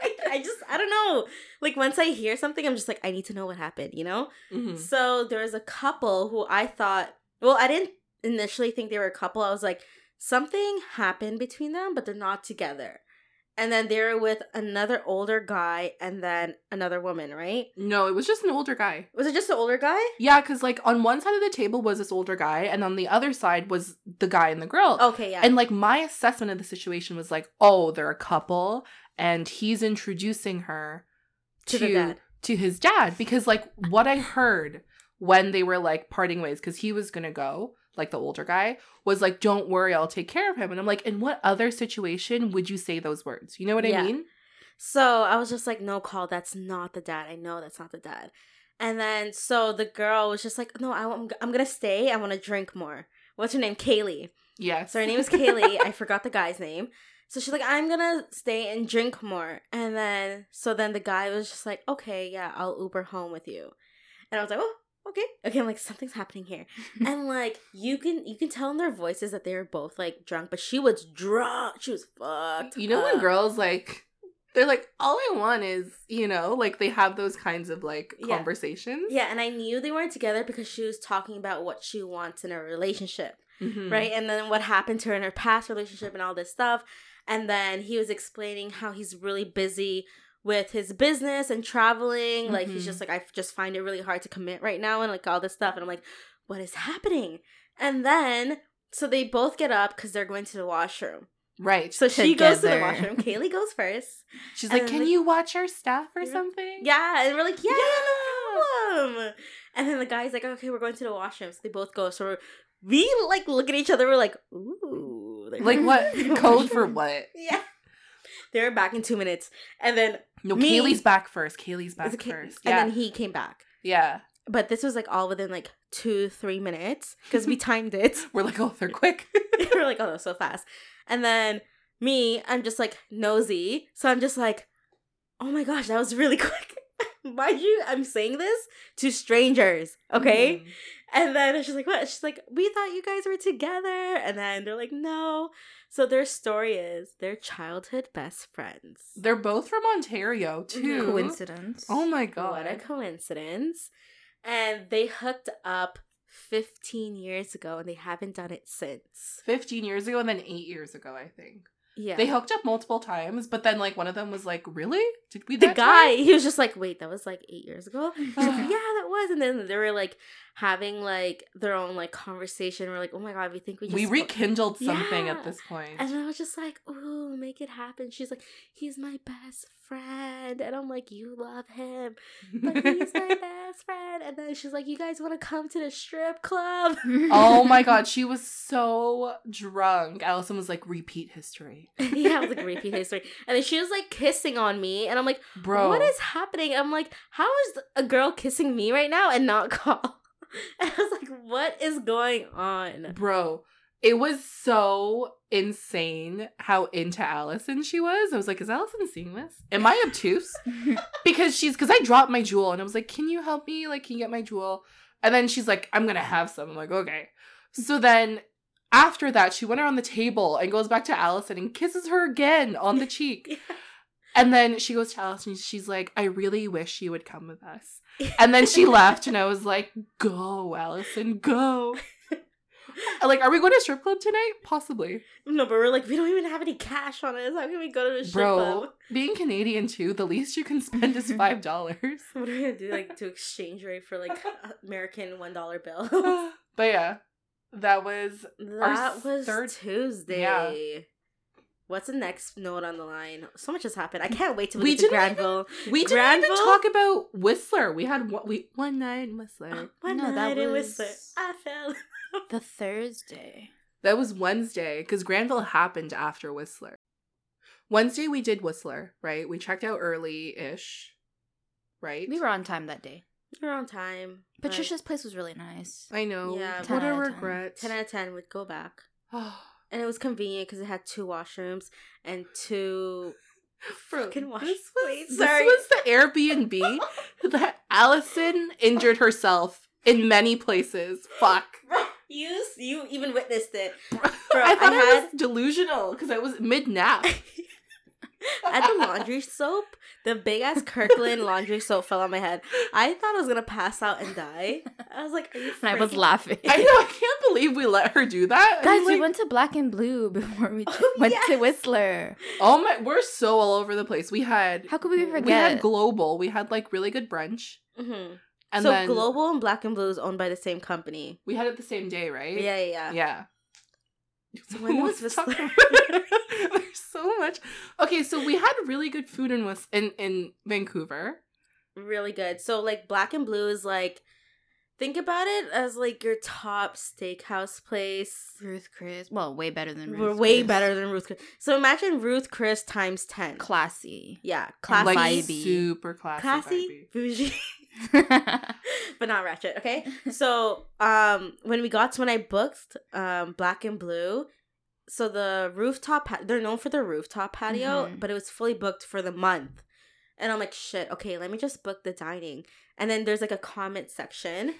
I just I don't know. Like once I hear something, I'm just like, I need to know what happened, you know? Mhm. So there was a couple who I thought well, I didn't initially think they were a couple. I was like, something happened between them, but they're not together. And then they were with another older guy and then another woman, right? No, it was just an older guy. Was it just an older guy? Yeah, because like on one side of the table was this older guy, and on the other side was the guy and the girl. Okay, yeah. And like my assessment of the situation was like, oh, they're a couple, and he's introducing her To to to his dad because like what I heard when they were like parting ways because he was gonna go like the older guy was like, don't worry, I'll take care of him. And I'm like, in what other situation would you say those words? You know what Yeah. I mean? So I was just like, no call, that's not the dad. I know that's not the dad. And then so the girl was just like, no, I, am I'm gonna stay. I want to drink more. What's her name? Kaylee. Yes. So her name is Kaylee. I forgot the guy's name. So she's like, I'm gonna stay and drink more. And then so then the guy was just like, okay, yeah, I'll Uber home with you. And I was like, oh, okay. Okay, I'm like, something's happening here. and like you can you can tell in their voices that they were both like drunk, but she was drunk. She was fucked. You know when girls like they're like, all I want is, you know, like they have those kinds of like Yeah. conversations. Yeah, and I knew they weren't together because she was talking about what she wants in a relationship. Mhm. right? And then what happened to her in her past relationship and all this stuff. And then he was explaining how he's really busy with his business and traveling. Like he's just mm-hmm. like, I just find it really hard to commit right now and like all this stuff. And I'm like, what is happening? And then so they both get up because they're going to the washroom. Right. So she goes to the washroom. Kaylee goes first. She's like, Can you watch our stuff or something? Yeah, and we're like, yeah, no problem. And then the guy's like, okay, we're going to the washroom. So they both go. So we're, we like look at each other. We're like, ooh, Like what? Code for what? Yeah. They're back in two minutes. And then No, Me- Kaylee's back first. Kaylee's back Is it Kay- first. And Yeah. then he came back. yeah. But this was like all within like two, three minutes because we timed it. We're like, oh, they're quick. we're like, oh, so fast. And then me, I'm just like nosy. So I'm just like, oh my gosh, that was really quick. Mind you, I'm saying this to strangers, okay? Mhm. And then she's like, what? She's like, we thought you guys were together. And then they're like, no. So their story is they're childhood best friends. They're both from Ontario too. Coincidence. Oh my god. What a coincidence. And they hooked up 15 years ago and they haven't done it since. 15 years ago and then 8 years ago, I think. Yeah. They hooked up multiple times, but then like one of them was like, "Really? Did we the guy, time?" he was just like, wait, that was like eight years ago? Like, yeah, that was. And then they were like having like their own like conversation. We're like, oh my God, we think we just. We rekindled something Yeah. at this point. And I was just like, ooh, make it happen. She's like, he's my best friend. And I'm like, you love him, but he's my best friend. And then she's like, you guys want to come to the strip club? oh my god, she was so drunk. Allison was like, "Repeat history." yeah, I was like, repeat history. And then she was like kissing on me. And I'm like, Bro. what is happening? I'm like, how is a girl kissing me right now and not call? And I was like, what is going on? Bro, it was so insane how into Allison she was. I was like, is Allison seeing this? Am I obtuse? because she's because I dropped my jewel and I was like, can you help me? Like, can you get my jewel? And then she's like, I'm gonna have some. I'm like, okay. So then after that, she went around the table and goes back to Allison and kisses her again on the cheek. And then she goes to Allison, she's like, I really wish you would come with us. And then she left, and I was like, Go, Allison, go. like, are we going to strip club tonight? Possibly. No, but we're like, we don't even have any cash on us. How can we go to the strip Bro, club? being Canadian too, the least you can spend is $5. What are we gonna do? Like to exchange rate for like American one dollar bill? but yeah, that was that was third- Tuesday. Yeah. What's the next note on the line? So much has happened. I can't wait till We we, to didn't even- Granville. We didn't even Granville? talk about Whistler. We had one, we, one night in Whistler. One No, that night in Whistler, I fell. the Thursday. That was Wednesday because Granville happened after Whistler. Wednesday we did Whistler, right? We checked out early ish, right? We were on time that day. We're on time. Patricia's place was really nice. I know. Yeah, what a out 10. regret. ten out of ten would go back. and it was convenient because it had two washrooms and two Bro, fucking wash- this was, Wait, this was the Airbnb that Allison injured herself in many places. Fuck. you you even witnessed it. Bro, Bro, I thought I I, had- was delusional because I was mid nap. I had the laundry soap. The big ass Kirkland laundry soap fell on my head. I thought I was gonna pass out and die. I was like, Are you And I was laughing. I know. I can't believe we let her do that. Guys, I'm we went to Black and Blue before we Oh, went to. Whistler. oh my, we're so all over the place. We had How could we forget? we had Glowbal. We had like really good brunch, Mhm. And so then Glowbal and Black and Blue is owned by the same company. we had it the same day, right? Yeah, yeah, yeah. Yeah. So when was Let's talk There's so much. Okay, so we had really good food in West in in Vancouver. Really good. So like Black and Blue is like think about it as like your top steakhouse place. Ruth Chris. Well, way better than Ruth We're way Chris. better than Ruth Chris. So imagine Ruth Chris times ten. Classy. yeah, classy, like super classy. classy, vibey. bougie, but not ratchet. Okay. So um, when we got to when I booked um Black and Blue, so the rooftop they're known for their rooftop patio, Mhm. but it was fully booked for the month, and I'm like, shit. Okay, let me just book the dining, and then there's like a comment section.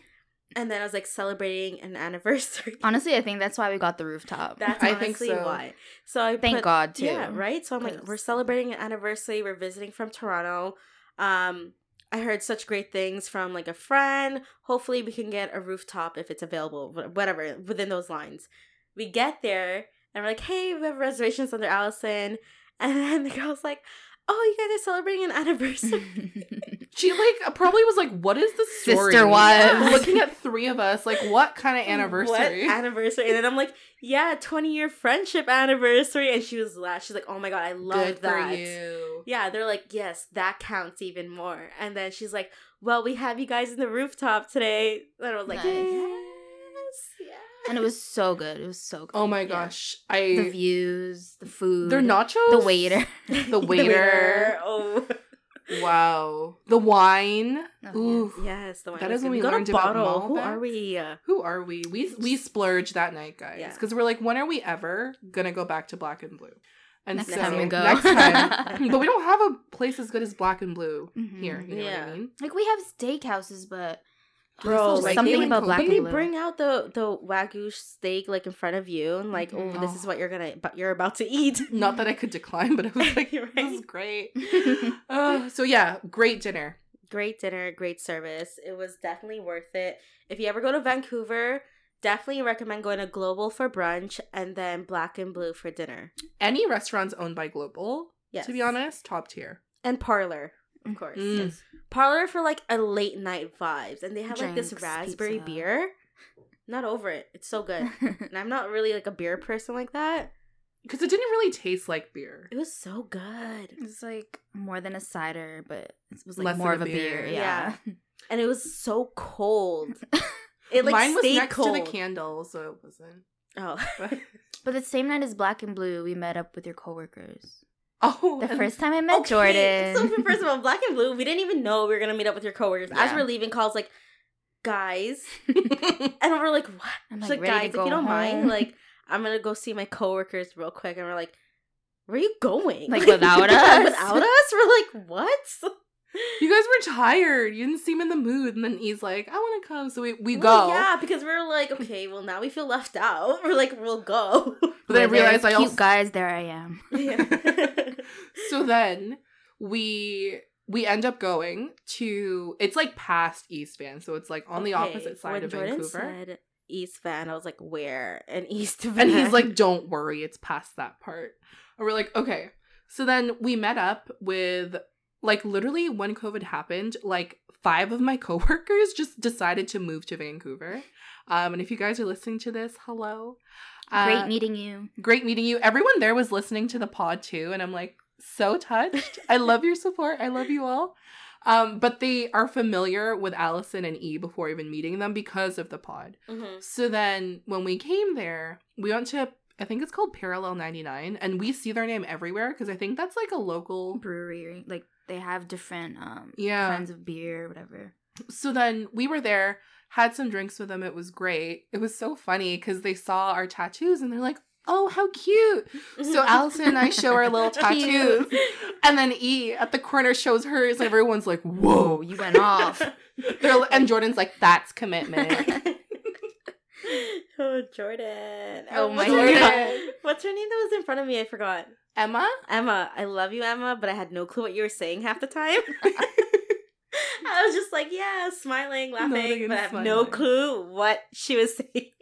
And then I was like celebrating an anniversary. Honestly, I think that's why we got the rooftop. That's I think so. why. So I Thank put- God too. Yeah, right. So I'm like, we're celebrating an anniversary. We're visiting from Toronto. Um, I heard such great things from like a friend. Hopefully, we can get a rooftop if it's available. Whatever within those lines. We get there and we're like, hey, we have reservations under Allison. And then the girl's like, oh, you guys are celebrating an anniversary. She like probably was like, "What is the story?" Sister wives. Looking at three of us, like, what kind of anniversary? What anniversary? And then I'm like, yeah, 20 year friendship anniversary. And she was la- she's like, oh my god, I love Good that. for you. Yeah, they're like, yes, that counts even more. And then she's like, well, we have you guys in the rooftop today. And I was like, Nice. yes, yeah. and it was so good. It was so good. Oh my Yeah. gosh, The views, the food, their nachos, the waiter. the waiter. Oh, Wow, the wine. Oh, Ooh, yes, the wine. That is when we got learned a about bottle. Who are we? Uh, who are we? We we splurged that night, guys, Yeah. because we're like, when are we ever gonna go back to Black and Blue? And Next so, time we go. next time, but we don't have a place as good as Black and Blue Mhm. here. You know what Yeah. I mean? Like we have steakhouses, but Bro, like, something about black and they blue. bring out the the wagyu steak like in front of you and like, Mhm. oh, this Oh. is what you're gonna, but you're about to eat. Not that I could decline, but I was like, You're this is great. Uh, so yeah, great dinner. great dinner, great service. It was definitely worth it. If you ever go to Vancouver, definitely recommend going to Glowbal for brunch and then Black and Blue for dinner. Any restaurants owned by Glowbal, Yes. to be honest, top tier. And Parlor, of course. Mm. Yes. Parlor for like a late night vibes. And they have like this raspberry pizza. beer. Not over it. It's so good. and I'm not really like a beer person like that. Because it didn't really taste like beer. It was so good. It's like more than a cider, but it was like Less more of a a beer. beer. Yeah. And it was so cold. It like Mine was stayed next cold. to the candle, so it wasn't. Oh. but the same night as Black and Blue, we met up with your coworkers. Oh, The first time I met Okay, Jordan. So first of all, Black and Blue, we didn't even know we were gonna meet up with your coworkers. As we're leaving, calls like, guys, and we're like, what? I'm She's like, like, guys, if you don't mind, like, I'm gonna go see my coworkers real quick, and we're like, where are you going? Like, without us? without us? We're like, what? you guys were tired. You didn't seem in the mood. And then he's like, I want to come. So we, we Well, go. yeah, because we're like, okay, well now we feel left out. We're like, we'll go. But then I realized I cute also. guys. There I am. Yeah. so then we we end up going to it's like past East Van, so it's like on the opposite side when of Jordan Vancouver. Said East Van, I was like, where? And East Van. And he's like, "Don't worry, it's past that part." And we're like, "Okay." So then we met up with like literally when COVID happened, like five of my coworkers just decided to move to Vancouver. Um, and if you guys are listening to this, hello. Uh, Great meeting you. great meeting you. Everyone there was listening to the pod too, and I'm like so touched. I love your support. I love you all. Um, but they are familiar with Allison and E before even meeting them because of the pod. Mhm. So then when we came there, we went to I think it's called Parallel 99 and we see their name everywhere because I think that's like a local brewery. Like they have different um Yeah. kinds of beer, whatever. So then we were there, had some drinks with them. It was great. It was so funny because they saw our tattoos and they're like, oh, how cute. So Allison and I show our little tattoos. Cute. And then E at the corner shows hers, and everyone's like, whoa. you went off. They're, and Jordan's like, that's commitment. oh, Jordan. Oh my what's her name? God. What's her name that was in front of me? I forgot. Emma? Emma. I love you, Emma, but I had no clue what you were saying half the time. I was just like, yeah, smiling, laughing, but I have no clue what she was saying.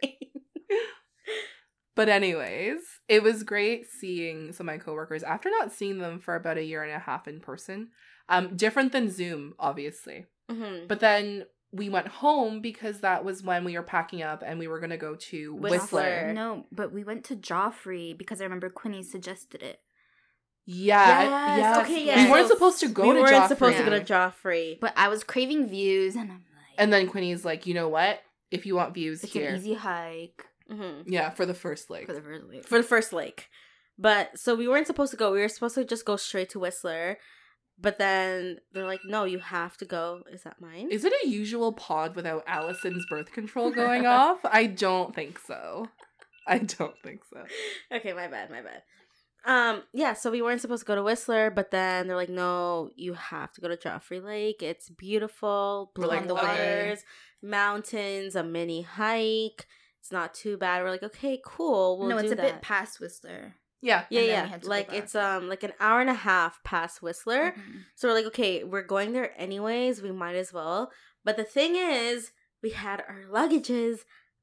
But anyways, it was great seeing some of my coworkers after not seeing them for about a year and a half in person. Um, different than Zoom, obviously. mm-hmm. But then we went home because that was when we were packing up and we were gonna go to Whistler. Whistler. no, but we went to Joffre because I remember Quinny suggested it. Yeah, Yes, yes. okay, We yes. weren't So supposed to go we to weren't Joffre. supposed to go to Joffre. But I was craving views, and I'm like, And then Quinny's like, you know what? If you want views it's here. an easy hike hmm yeah, for the first lake. for the first lake. For the first lake. But so we weren't supposed to go. We were supposed to just go straight to Whistler. But then they're like, no, you have to go. Is that mine? Is it a usual pod without Allison's birth control going off? I don't think so. I don't think so. okay, my bad, my bad. Um, yeah, so we weren't supposed to go to Whistler, but then they're like, no, you have to go to Joffre Lake. It's beautiful, blue We're on like, the okay. waters, mountains, a mini hike. It's not too bad. We're like, okay, cool. We'll no, do it's a that. bit past Whistler. Yeah. yeah, and then we yeah. had to go Like it's um like an hour and a half past Whistler. Mhm. So we're like, okay, we're going there anyways. We might as well. But the thing is, we had our luggages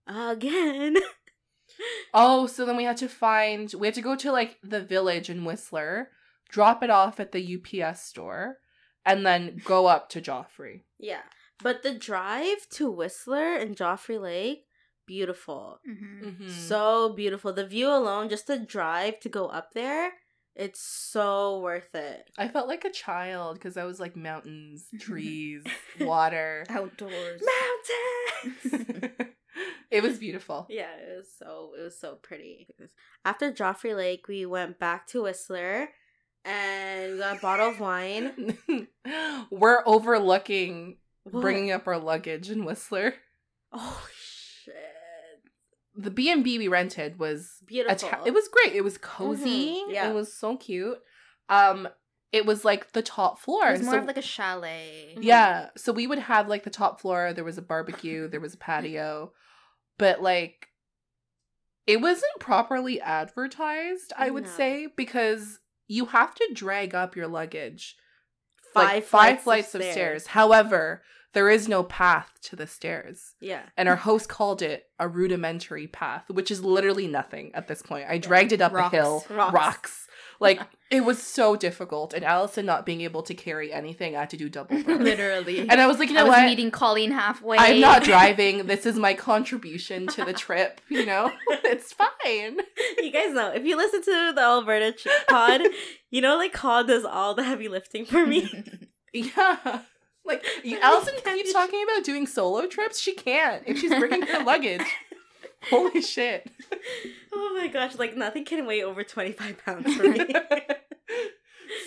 again. Oh, so then we had to find we had to go to like the village in Whistler, drop it off at the UPS store, and then go up to Joffre. yeah. But the drive to Whistler and Joffre Lake, beautiful. Mhm. Mm-hmm. So beautiful. The view alone, just the drive to go up there, it's so worth it. I felt like a child because I was like mountains, trees, water. Outdoors. Mountains. it was beautiful. Yeah, it was so it was so pretty. After Joffre Lake, we went back to Whistler and we got a bottle of wine. We're overlooking What? bringing up our luggage in Whistler. Oh shit! The B and B we rented was Beautiful. atta- it was great. It was cozy. Mhm, yeah. It was so cute. Um, it was like the top floor. It was more so- of like a chalet. yeah. So we would have like the top floor. There was a barbecue. There was a patio, but like, it wasn't properly advertised. I would No. say because you have to drag up your luggage Five like flights five of flights of stairs. However, there is no path to the stairs. Yeah. And our host called it a rudimentary path, which is literally nothing at this point. I dragged it up Rocks. a hill, Rocks. rocks. Like it was so difficult, and Allison not being able to carry anything, I had to do double. Literally. and I was like, you I know was what? meeting Colleen halfway. I'm not driving. This is my contribution to the trip. You know, it's fine. you guys know if you listen to the Alberta pod, you know like Cod does all the heavy lifting for me. Yeah. Like you, Allison keeps talking about doing solo trips. She can't if she's bringing her luggage. Holy shit. oh my gosh! Like nothing can weigh over twenty five pounds for me,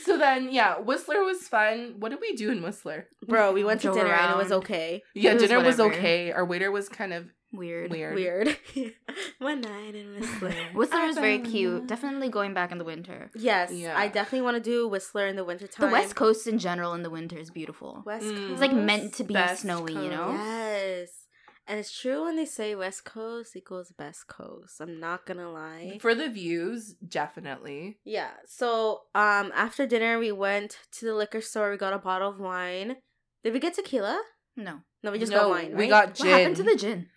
so then, yeah, Whistler was fun. What did we do in Whistler? bro. We went to Drove dinner and it was okay. Yeah, It was dinner was whatever. okay. Our waiter was kind of Weird. weird. Weird. One night in Whistler. Whistler is very cute. found- Definitely going back in the winter. Yes, Yeah. I definitely want to do Whistler in the wintertime. The West Coast in general in the winter is beautiful. West Mm. Coast. It's like meant to be Best snowy, you know? Yes. And it's true when they say West Coast equals best coast. I'm not gonna lie. For the views, definitely. Yeah. So um after dinner we went to the liquor store, we got a bottle of wine. Did we get tequila? No. No, we just No, got wine. we right? got What happened to the gin?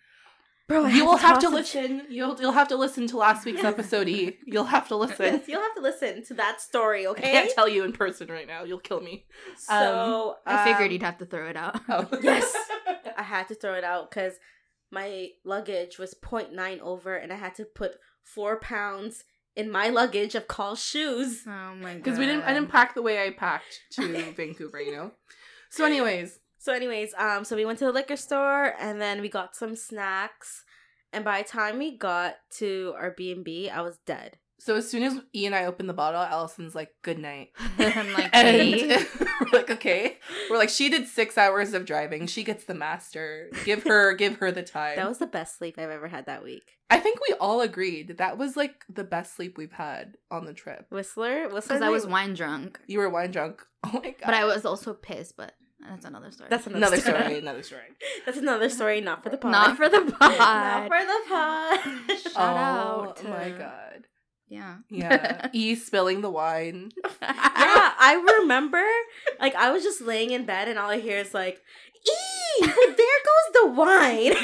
Bro, you will have to listen. You'll you'll have to listen to last week's episode. E. You'll have to listen. Yes, you'll have to listen to that story, Okay, I can't tell you in person right now. You'll kill me. So I figured um, you'd have to throw it out. Oh. Yes. I had to throw it out because my luggage was 0.9 over and I had to put four pounds in my luggage of call shoes. Oh my god. Because we didn't I didn't pack the way I packed to Vancouver, you know? So anyways, So anyways, um so we went to the liquor store and then we got some snacks and by the time we got to our B&B, I was dead. So as soon as E and I open the bottle, Allison's like, "Good night," I'm like, and "Hey." we're like, "Okay." We're like, "She did six hours of driving. She gets the master. Give her, give her the time." That was the best sleep I've ever had that week. I think we all agreed that was like the best sleep we've had on the trip. Whistler, Whistler. because I was wine drunk, You were wine drunk. Oh my god! but I was also pissed. But that's another story. That's another, another story. story. Another story. That's another story, not for the pod. not for the pod. not for the pod. Shout oh out Oh my god! Yeah. Yeah, E spilling the wine. yeah, I remember. Like I was just laying in bed, and all I hear is like, "Ee, there goes the wine."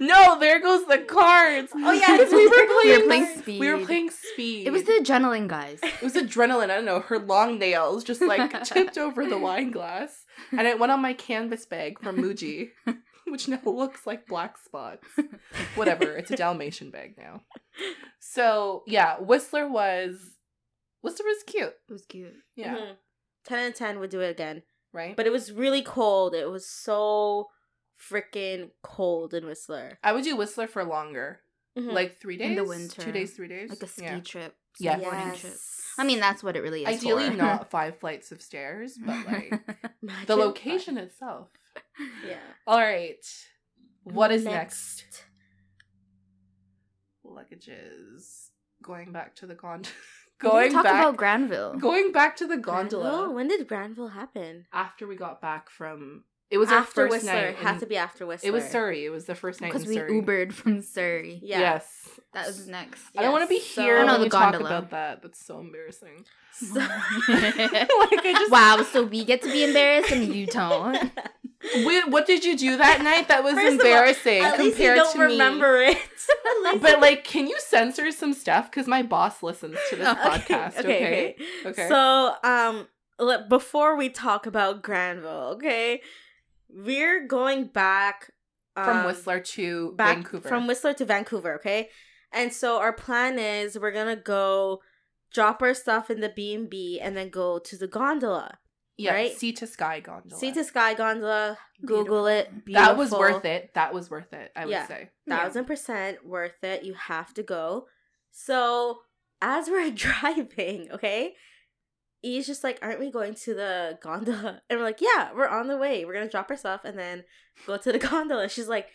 no, there goes the cards. Oh, yeah, because we were there goes We playing. were playing Speed. speed. We were playing speed. It was the adrenaline, guys. It was adrenaline. I don't know. Her long nails just like tipped over the wine glass, and it went on my canvas bag from Muji, which now looks like black spots. Whatever. It's a Dalmatian bag now. So yeah, Whistler was Whistler was cute. It was cute. Yeah. Mhm. Ten and ten would do it again, Right. but it was really cold. It was so freaking cold in Whistler. I would do Whistler for longer, Mhm. like three days In the winter. two days, three days, Like a ski Yeah. trip. Yeah. Snowboarding trip. I mean, that's what it really is. Ideally, for. not five flights of stairs, but like the that. location itself. Yeah. All right. What is next? Luggages. Going back to the gondola. Going talk back. about Granville. going back to the Granville? gondola When did Granville happen? after we got back from. It was our after first Whistler. night. Had in- to be after Whistler. It was Surrey. It was the first night because in we Surrey. Ubered from Surrey. Yeah. Yes. That was next. I don't want to be Yes, so- here no, when the we talk gondola. about that. That's so embarrassing. So- like I just. wow, so we get to be embarrassed and you don't. What did you do that night that was First all, embarrassing you compared don't to me? remember it. But like, can you censor some stuff? Because my boss listens to this podcast. Okay. Okay. So, um, le- before we talk about Granville, okay, we're going back From um, Whistler to Vancouver. from Whistler to Vancouver, okay, and so our plan is we're gonna go drop our stuff in the B and B and then go to the gondola, yeah, right? sea to sky gondola. sea to sky gondola. Google it. That was worth it. That was worth it. I would say. thousand percent worth it. You have to go. So as we're driving, okay, E's just like, aren't we going to the gondola? And we're like, yeah, we're on the way. We're gonna drop our stuff and then go to the gondola. She's like,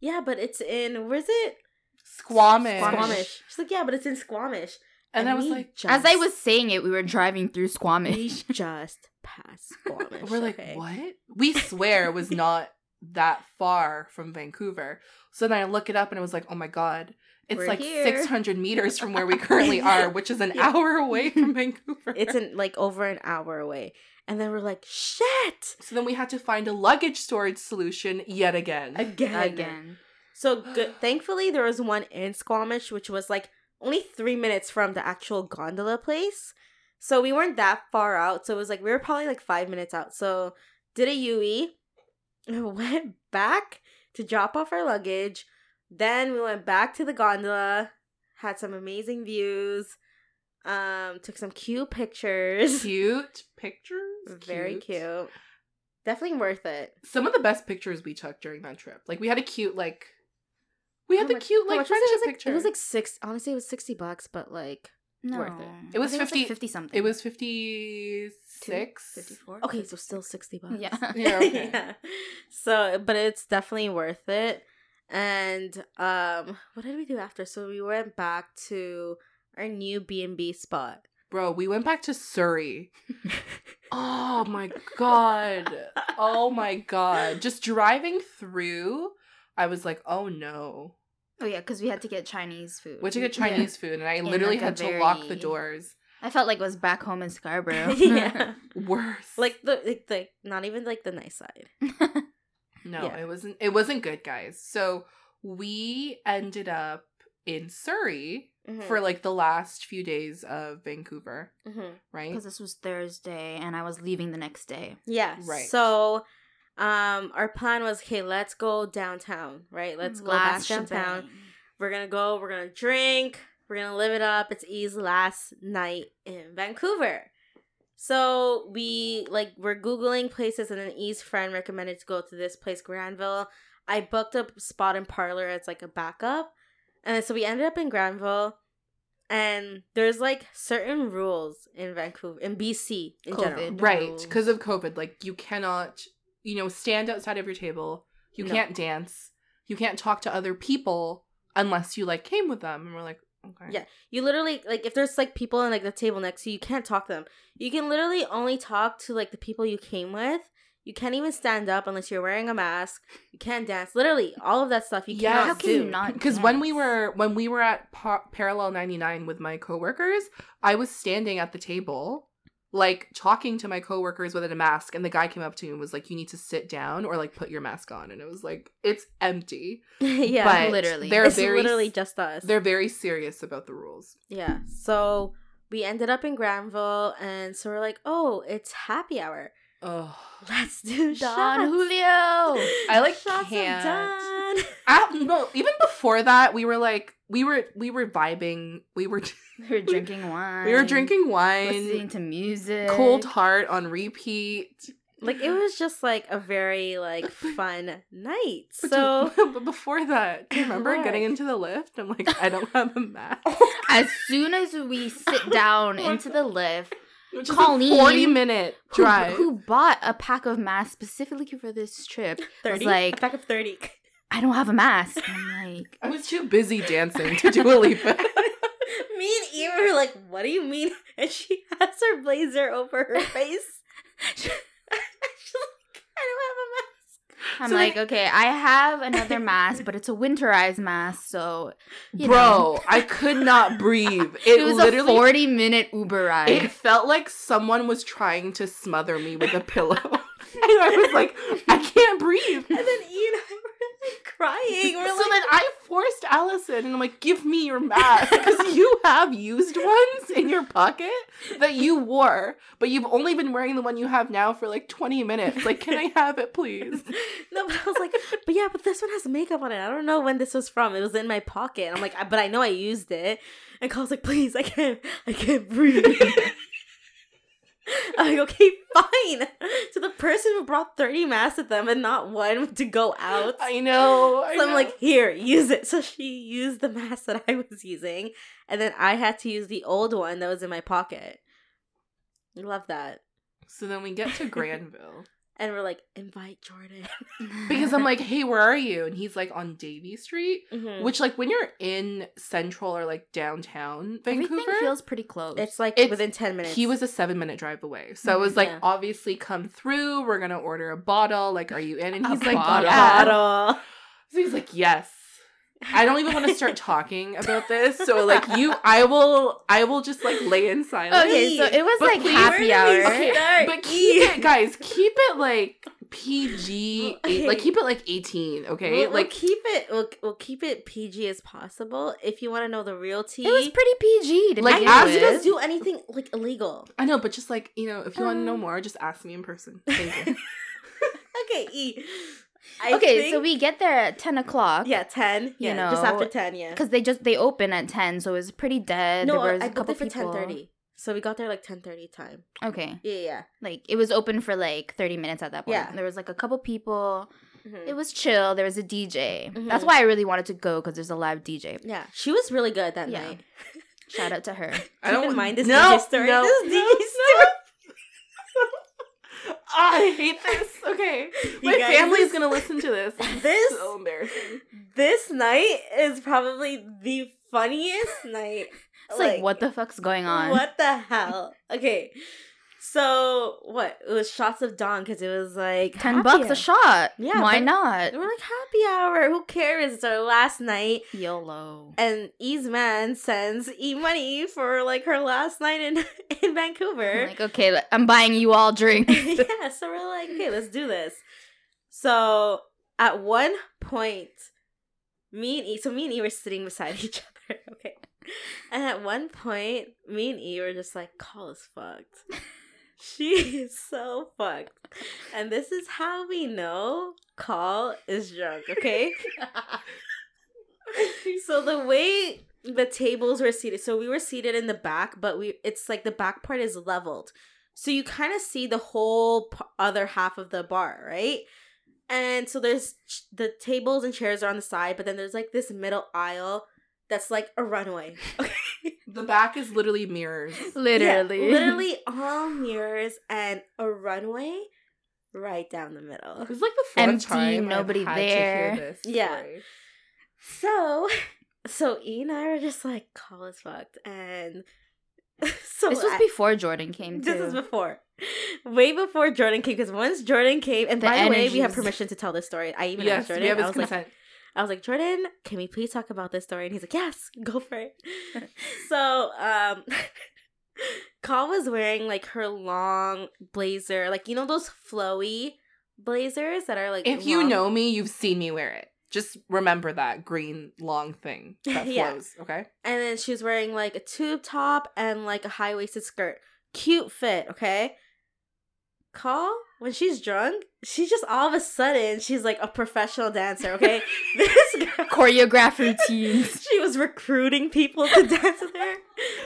yeah, but it's in where's it? Squamish. Squamish. She's like, yeah, but it's in Squamish. And, I was like, As I was saying it, we were driving through Squamish. we just passed Squamish. we're like, okay? what? We swear it was not that far from Vancouver. So then I look it up and it was like, oh my god, it's We're like here. 600 meters from where we currently are, which is an Yeah. hour away from Vancouver. It's in like over an hour away. And then we're like, shit! so then we had to find a luggage storage solution yet again. Again. Again. So good. Thankfully, there was one in Squamish, which was like only three minutes from the actual gondola place. So we weren't that far out. So it was like we were probably like five minutes out. So did a UE, went back to drop off our luggage. Then we went back to the gondola, had some amazing views, um, took some cute pictures. Cute pictures. Very cute. Definitely worth it. Some of the best pictures we took during that trip. Like we had a cute like we had How the much- cute like much it? friendship It was like- picture. It was like six. Honestly, it was sixty bucks, but like No. Worth it. It was I think 50 50 something. it was 56 54. okay, so still sixty bucks. Yeah. Yeah, okay. yeah. So, but it's definitely worth it. And um, what did we do after? So we went back to our new B and B spot. Bro, we went back to Surrey. Oh my god. Oh my god. Just driving through, I was like, "Oh no." Oh yeah, because we had to get Chinese food. We had to get Yeah. Chinese food and I literally like, had to lock the doors. I felt like it was back home in Scarborough. yeah, Worse. like the like the not even like the nice side. No, Yeah. it wasn't it wasn't good, guys. So we ended up in Surrey Mhm, for like the last few days of Vancouver, mhm. right? Because this was Thursday and I was leaving the next day. yeah, Right. So, um, our plan was okay. Let's go downtown. Right. Let's go back Last downtown. shebang. We're gonna go. We're gonna drink. We're gonna live it up. It's E's last night in Vancouver. So we like we're googling places, and then E's friend recommended to go to this place, Granville. I booked a spot in parlor as like a backup, and so we ended up in Granville. and there's like certain rules in Vancouver, in BC in general. Right because of covid like you cannot you know stand outside of your table you No. can't dance you can't talk to other people unless you like came with them and we're like okay Yeah. You literally like if there's like people in like the table next to you, you can't talk to them. You can literally only talk to like the people you came with. You can't even stand up unless you're wearing a mask. You can't dance. Literally, all of that stuff you Yeah. cannot How can do. you not? because when we were when we were at pa- parallel 99 with my coworkers i was standing at the table like talking to my coworkers with a mask and the guy came up to me and was like you need to sit down or like put your mask on and it was like it's empty yeah. but literally. they're it's very literally just us. they're very serious about the rules Yeah. So we ended up in Granville and so we're like, oh, it's happy hour. Oh Let's do Don shots. Julio. I like shots can't. of Don. I, no, even before that, we were like, we were, we were vibing. We were, We were drinking wine. we were drinking wine, listening to music. Cold Heart on repeat. Like it was just like a very like fun night. But So do- but before that, do you remember What? getting into the lift? I'm like, I don't have a mask. As soon as we sit down into the lift, Which is Colleen, a 40 minute who, drive. who bought a pack of masks specifically for this trip, thirty, like- a pack of thirty. I don't have a mask. I'm like, I was too busy dancing to do a leap. Me and Eva were like, "What do you mean?" And she has her blazer over her face. She's like, "I don't have a mask." I'm So like, okay, I have another mask, but it's a winterized mask, so Bro, know. I could not breathe. It, It was literally a 40 minute Uber ride. It felt like someone was trying to smother me with a pillow. and I was like, I can't breathe. And then Ian and I were like crying. We're so like, then I forced Allison and I'm like, give me your mask. Because you have used ones in your pocket that you wore, but you've only been wearing the one you have now for like 20 minutes. Like, can I have it, please? no, but I was like, but yeah, but this one has makeup on it. I don't know when this was from. It was in my pocket. I'm like, but I know I used it. And Cole's like, please, I can't, I can't breathe. I'm like, okay, fine. So the person who brought 30 masks with them and not one to go out. I know. I So I'm know. like, here, use it. So she used the mask that I was using, and then I had to use the old one that was in my pocket. Love that. so then we get to Granville. And we're like, invite Jordan. Because I'm like, hey, where are you? And he's like on Davie Street. Mhm. Which, like, when you're in central or like downtown Vancouver, Everything feels pretty close. It's like It's- within 10 minutes. he was a seven minute drive away. So it was like, Yeah. obviously, come through. We're gonna order a bottle. Like, are you in? And A he's like, bottle. yeah. bottle. So he's like, yes. I don't even want to start talking about this. So like, you, I will, I will just like lay in silence. okay, so it was But like please- happy hour. Okay, but keep it, guys. Keep it like PG. Okay. Like keep it like eighteen. Okay, We'll, we'll like keep it. We'll, we'll keep it PG as possible. If you want to know the real tea, It was pretty PG to Like, begin I as didn't with. just do anything like illegal. I know, but just like you know, if you want to know Um, more, just ask me in person. Thank you. Okay, E. I okay, so we get there at 10 o'clock. yeah ten. you Yeah, just after ten. Yeah. Because they just, they open at 10, so it was pretty dead. No, there was I a booked couple it for people. ten thirty. So we got there like ten thirty time. Okay. Yeah, yeah. Like, it was open for like 30 minutes at that point. Yeah. There was like a couple people. yeah. It was chill. There was a DJ. That's Mhm. why I really wanted to go because there's a live DJ. Yeah, she was really good that Yeah. night. Shout out to her. I don't mind this no, DJ story. No, this DJ no. story. I hate this. Okay, my guys, family's gonna listen to this. This so embarrassing. this night is probably the funniest night. It's like, what the fuck's going on? What the hell? Okay, so what? It was shots of Don because it was like 10 happy bucks hour. a shot. Yeah, Why not? We're like happy hour. Who cares? It's our last night. YOLO. And E's man sends E money for like her last night in in Vancouver. I'm like, okay, I'm buying you all drinks. yeah, so we're like, okay, let's do this. So at one point, me and E, so me and E were sitting beside each other, okay. And at one point, me and E were just like, call is fucked. She is so fucked. And this is how we know Call is drunk, okay? so the way the tables were seated, so we were seated in the back, but we it's like the back part is leveled. So you kind of see the whole p- other half of the bar, right? And so there's ch- the tables and chairs are on the side, but then there's like this middle aisle that's like a runway. Okay. The back is literally mirrors. Literally. Yeah, literally all mirrors and a runway right down the middle. It was like the fourth Empty, time nobody I've had there. To hear this Yeah. story. So, so E and I were just like, call as fucked. And so This was I- before Jordan came too. This is before, way before Jordan came. Because once Jordan came, and The by the way, we have permission to tell this story. I even Yes, asked Jordan. we have I his was like, consent. I was like, Jordan, can we please talk about this story? And he's like, Yes, go for it. so, um, Call was wearing like her long blazer, like you know those flowy blazers that are like. if you know me, you've seen me wear it. Just remember that green long thing that Yeah. Okay. and then she was wearing like a tube top and like a high waisted skirt, cute fit. Okay. Call when she's drunk, she's just all of a sudden she's like a professional dancer. Okay, this girl Choreograph routines. she was recruiting people to dance with her.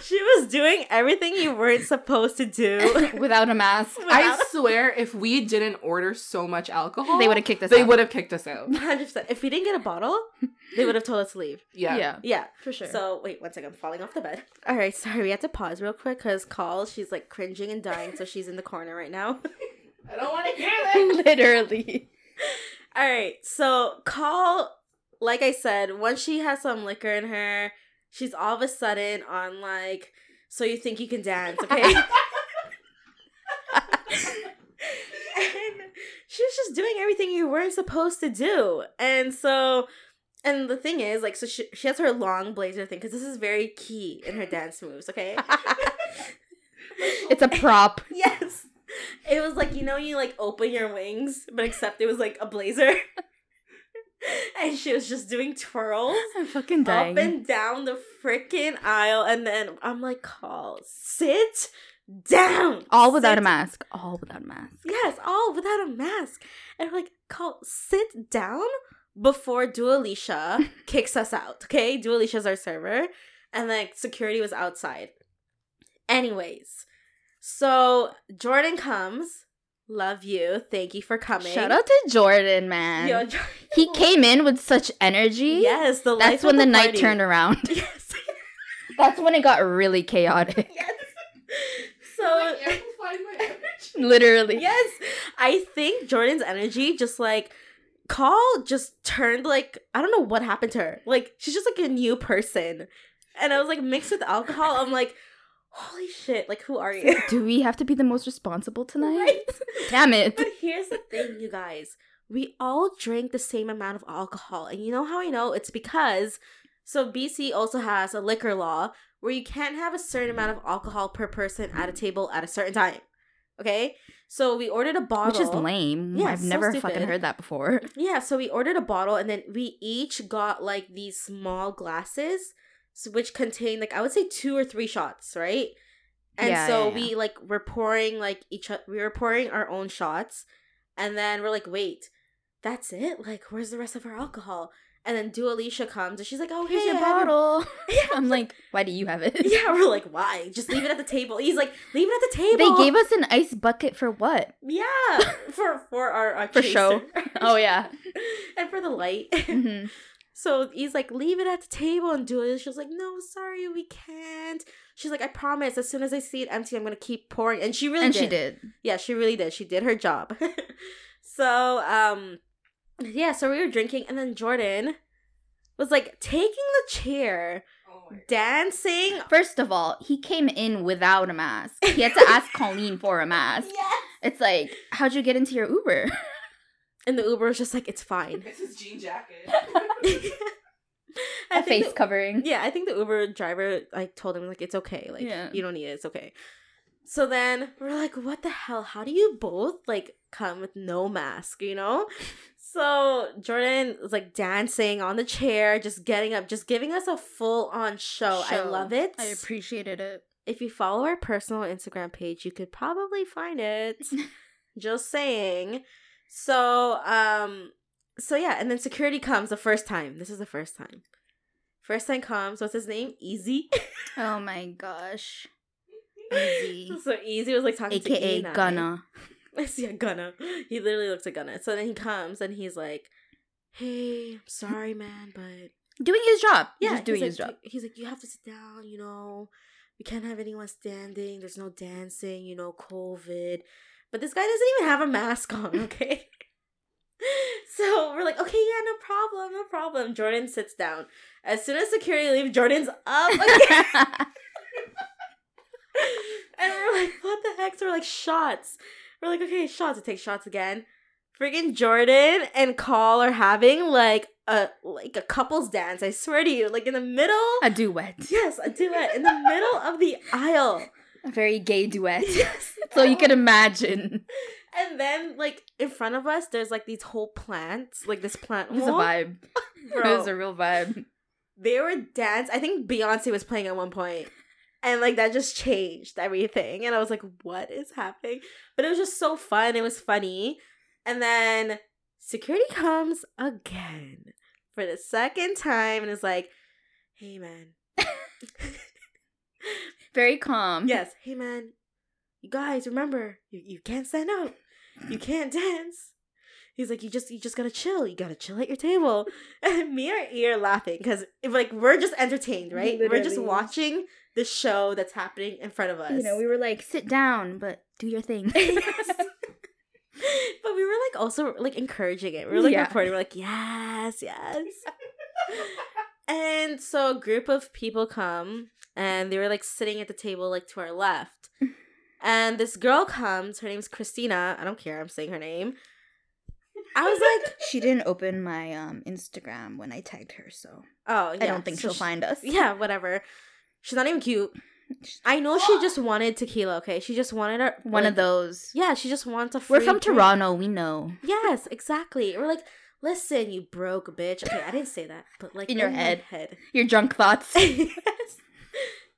She was doing everything you weren't supposed to do. Without a mask. I Without- swear, if we didn't order so much alcohol, They would have kicked us They out. would have kicked us out. 100%. If we didn't get a bottle, they would have told us to leave. Yeah. Yeah. Yeah. For sure. So, wait, one second. I'm falling off the bed. All right, sorry. We had to pause real quick because Call, she's like cringing and dying. So she's in the corner right now. I don't want to hear that. Literally. All right. So, Call, like I said, once she has some liquor in her, she's all of a sudden on like, so you think you can dance, okay? she was just doing everything you weren't supposed to do. And so, and the thing is, like, so she, she has her long blazer thing because this is very key in her dance moves, okay? it's a prop. yes. It was like, you know, you like open your wings, but except it was like a blazer. and she was just doing twirls I'm fucking dying. up and down the freaking aisle. And then I'm like, call, sit down. All without a mask. All without a mask. Yes, all without a mask. And we're like, call sit down before Dua Alicia kicks us out. Okay, Dua Alicia's our server, and like security was outside. Anyways, so Jordan comes. Love you. Thank you for coming. Shout out to Jordan, man. Yo, Jordan- he came in with such energy. Yes, the That's life when of the, night party. turned around. Yes. That's when it got really chaotic. yes. So Literally. yes, I think Jordan's energy just like Call just turned like I don't know what happened to her. Like she's just like a new person, and I was like mixed with alcohol. I'm like, holy shit! Like who are you? Do we have to be the most responsible tonight? Right? Damn it. But here's the thing, you guys. We all drink the same amount of alcohol. And you know how I know? It's because so BC also has a liquor law where you can't have a certain amount of alcohol per person at a table at a certain time. Okay? So we ordered a bottle. Which is lame. Yeah, I've so never stupid. fucking heard that before. Yeah, so we ordered a bottle and then we each got like these small glasses which contain like I would say two or three shots, right? And Yeah, so yeah, yeah. we like we're pouring like each we were pouring our own shots and then we're like, "Wait, that's it? Like where's the rest of our alcohol?" And then Dua Alicia comes and she's like, "Oh, Here's hey, your bottle. Yeah, I'm like, why do you have it? yeah, we're like, "Why? Just leave it at the table." He's like, "Leave it at the table." They gave us an ice bucket for what? Yeah, for for our, our For show. Oh yeah. and for the light. hmm So he's like, leave it at the table and do it. She's like, no, sorry, we can't. She's like, I promise, as soon as I see it empty, I'm gonna keep pouring. And she really And did. she did. Yeah, she really did. She did her job. so, um, yeah, so we were drinking, and then Jordan was like taking the chair, dancing. First of all, he came in without a mask. He had to ask Colleen for a mask. Yes. It's like, how'd you get into your Uber? And the Uber was just like, it's fine. It's his jean jacket. A face the- covering. Yeah, I think the Uber driver like told him like it's okay, like Yeah. you don't need it, it's okay. So then we're like, what the hell? How do you both like come with no mask, you know? So Jordan was like dancing on the chair, just getting up, just giving us a full on show. I love it. I appreciated it. if you follow our personal Instagram page, you could probably find it. Just saying. So, um, so yeah, and then security comes the first time. This is the first time. First time comes. What's his name? Easy. Oh my gosh. Easy. so Easy was like talking to AKA and I. Gunna. yeah, Gunna. He literally looks like Gunna. So then he comes and he's like, "Hey, I'm sorry, man, but Doing his job. Yeah, just doing he's his like, job. He's like, you have to sit down. You know, we can't have anyone standing. There's no dancing. You know, COVID. But this guy doesn't even have a mask on. Okay. so we're like, okay, yeah, no problem, no problem. Jordan sits down. As soon as security leaves, Jordan's up again. and we're like, what the heck? So we're like, shots. We're like, okay, shots. It takes shots again. Freaking Jordan and Call are having like a like a couples dance. I swear to you, like in the middle. a duet. yes, a duet in the middle of the aisle. A very gay duet. Yes. so you can imagine. And then like in front of us, there's like these whole plants, like this plant. It was a vibe. It was a real vibe. they were dance. I think Beyonce was playing at one point, and like that just changed everything. And I was like, "What is happening?" But it was just so fun. It was funny. And then security comes again for the second time and is like, "Hey, man." Very calm. yes, hey, man. You guys, remember, you, you can't stand up. You can't dance. He's like, you just you just gotta chill. You gotta chill at your table. And me and E are laughing because like we're just entertained, right? We're just watching the show that's happening in front of us. You know, we were like, sit down, but do your thing. But we were like also like encouraging it. We were like Yeah. recording. We're like, yes, yes. and so a group of people come and they were like sitting at the table like to our left. And this girl comes, her name's Christina. I don't care, I'm saying her name. I was like, she didn't open my um Instagram when I tagged her, so oh, yeah. I don't think so she'll she- find us. Yeah, whatever. She's not even cute. I know she just wanted tequila, okay? She just wanted her One like- of those. Yeah, she just wants a We're from drink. Toronto, we know. Yes, exactly. We're like, listen, you broke bitch. Okay, I didn't say that, but like In your my head. head. Your drunk thoughts. yes.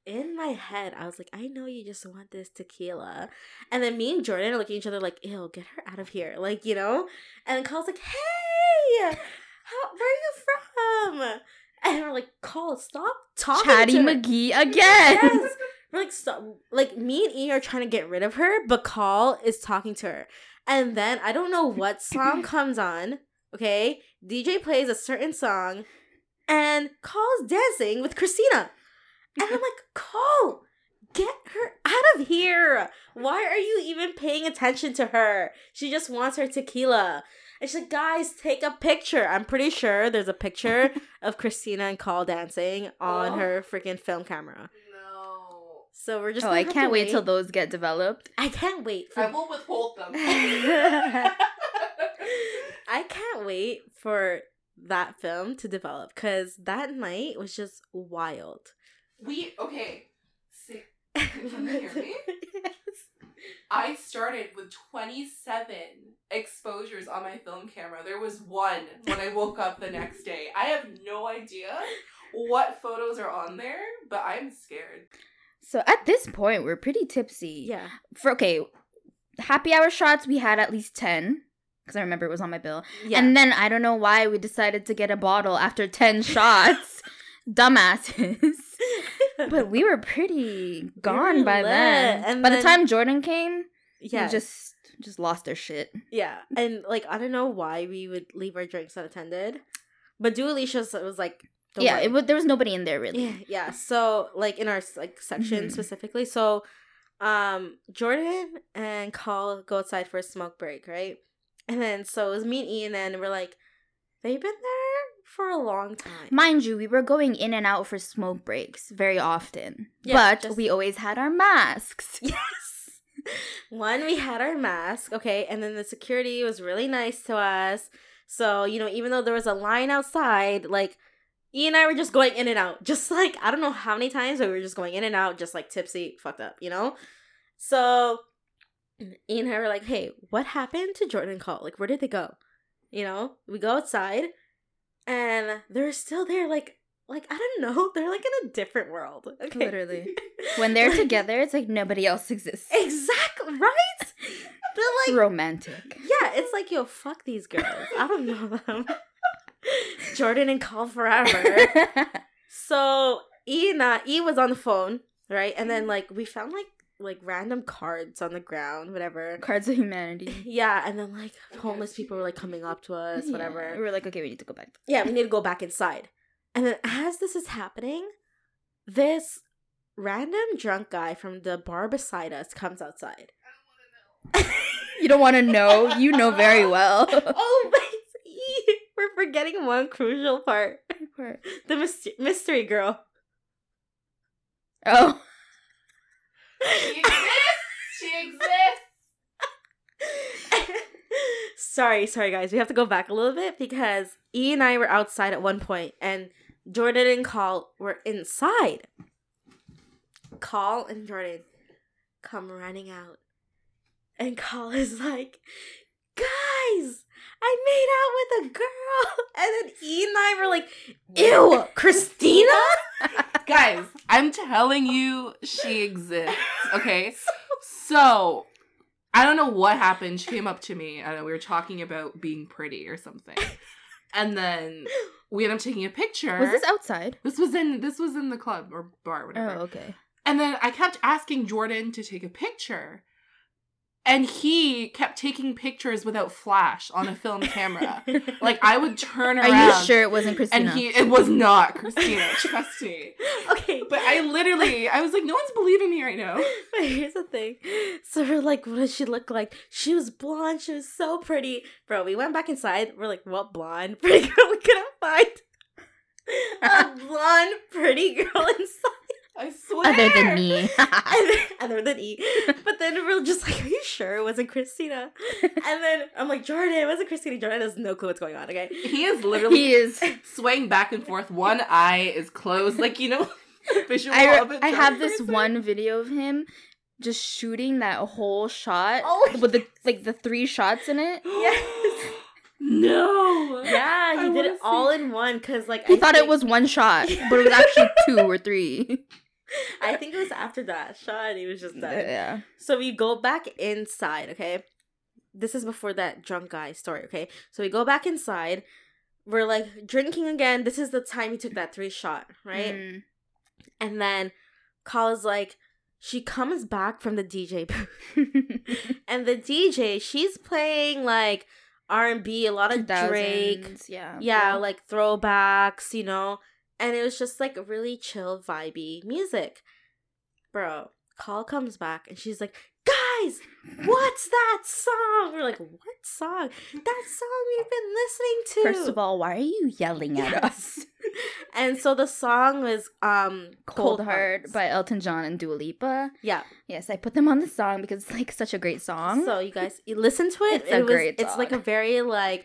In my head, I was like, I know you just want this tequila. And then me and Jordan are looking at each other like, ew, get her out of here. Like, you know? And then Cole's like, hey, how, where are you from? And we're like, Cole, stop talking Chatty to her. McGee again. Yes. We're like, stop. Like, me and E are trying to get rid of her, but Call is talking to her. And then I don't know what song comes on. Okay. DJ plays a certain song, and Call's dancing with Christina. And I'm like, Call, get her out of here. Why are you even paying attention to her? She just wants her tequila. And she's like, guys, take a picture. I'm pretty sure there's a picture of Christina and Call dancing on Oh. her freaking film camera. No. So we're just. oh, I can't to wait till those get developed. I can't wait for. I will withhold them. I can't wait for that film to develop because that night was just wild. We okay. See, Can you hear me? I started with 27 exposures on my film camera. There was one when I woke up the next day. I have no idea what photos are on there, but I'm scared. So at this point, we're pretty tipsy. yeah. For okay, happy hour shots, we had at least ten because I remember it was on my bill. Yeah. And then I don't know why we decided to get a bottle after ten shots. Dumbasses. but we were pretty gone were by lit. then. And by then- the time Jordan came, yeah. we just just lost their shit. yeah. And like I don't know why we would leave our drinks unattended, but Do Alicia's was like. yeah, worry. it was, there was nobody in there really. Yeah, yeah. So like in our like section Mhm. specifically, so um Jordan and Call go outside for a smoke break, right? And then so it was me and Ian and we're like, they've been there for a long time. Mind you, we were going in and out for smoke breaks very often. Yeah, but just- we always had our masks. yes. One, we had our mask, okay, and then the security was really nice to us. So, you know, even though there was a line outside, like E and I were just going in and out. Just like I don't know how many times, but we were just going in and out, just like tipsy, fucked up, you know? So E and I were like, hey, what happened to Jordan and Cole? Like, where did they go? You know? We go outside and they're still there, like like I don't know, they're like in a different world. Okay. Literally. When they're Like- together, it's like nobody else exists. Exactly right. They're like, romantic. yeah, it's like yo, fuck these girls. I don't know them. Jordan and Call forever. so E and uh, E was on the phone, right? And then like we found like like random cards on the ground, whatever. Cards of Humanity. Yeah, and then like homeless people were like coming up to us, Yeah. whatever. We were like, okay, we need to go back. Yeah, we need to go back inside. And then as this is happening, this random drunk guy from the bar beside us comes outside. You don't want to know. You know very well. oh, but we're forgetting one crucial part. The myst- mystery girl. Oh. She exists. She exists. sorry, sorry guys. We have to go back a little bit because E and I were outside at one point and Jordan and Call were inside. Call and Jordan come running out. And Call is like, guys, I made out with a girl. And then E and I were like, ew, Christina? Guys, I'm telling you, she exists. Okay, so I don't know what happened. She came up to me and we were talking about being pretty or something, and then we ended up taking a picture. Was this outside? This was in this was in the club or bar, Oh, whatever. Oh, okay. And then I kept asking Jordan to take a picture. And he kept taking pictures without flash on a film camera. like I would turn around. Are you sure it wasn't Christina? And he it was not Christina, trust me. okay. But I literally I was like, no one's believing me right now. But here's the thing. So we're like, what does she look like? She was blonde. She was so pretty. Bro, we went back inside. We're like, what blonde? Pretty girl. We couldn't find a blonde, pretty girl inside. I swear. Other than me. And other than E. But then we're just like, are you sure it wasn't Christina? And then I'm like, Jordan, it wasn't Christina. Jordan has no clue what's going on, okay? He is literally he is. swaying back and forth. One eye is closed. Like, you know, visual I, of re- it. I have this one video of him just shooting that whole shot Oh, with the like the three shots in it. Yes. no. Yeah, he I did it all see- in one because, like, He I thought it was one shot, but it was actually two or three. I think it was after that shot. He was just done. Yeah. So we go back inside, okay? This is before that drunk guy story, okay? So we go back inside. We're like drinking again. This is the time he took that three shot, right? Mm. And then Kala's like, she comes back from the DJ booth. and the DJ, she's playing like R&B, a lot of Drake. 2000s, Yeah. Yeah, like throwbacks, you know? And it was just like really chill, vibey music. Bro, Call comes back and she's like, Guys, what's that song? We're like, What song? That song we've been listening to. First of all, why are you yelling at us? and so the song was um Cold Heart Hearts. by Elton John and Dua Lipa. Yeah. Yes, I put them on the song because it's like such a great song. So you guys you listen to it. It's a was, great It's like a very like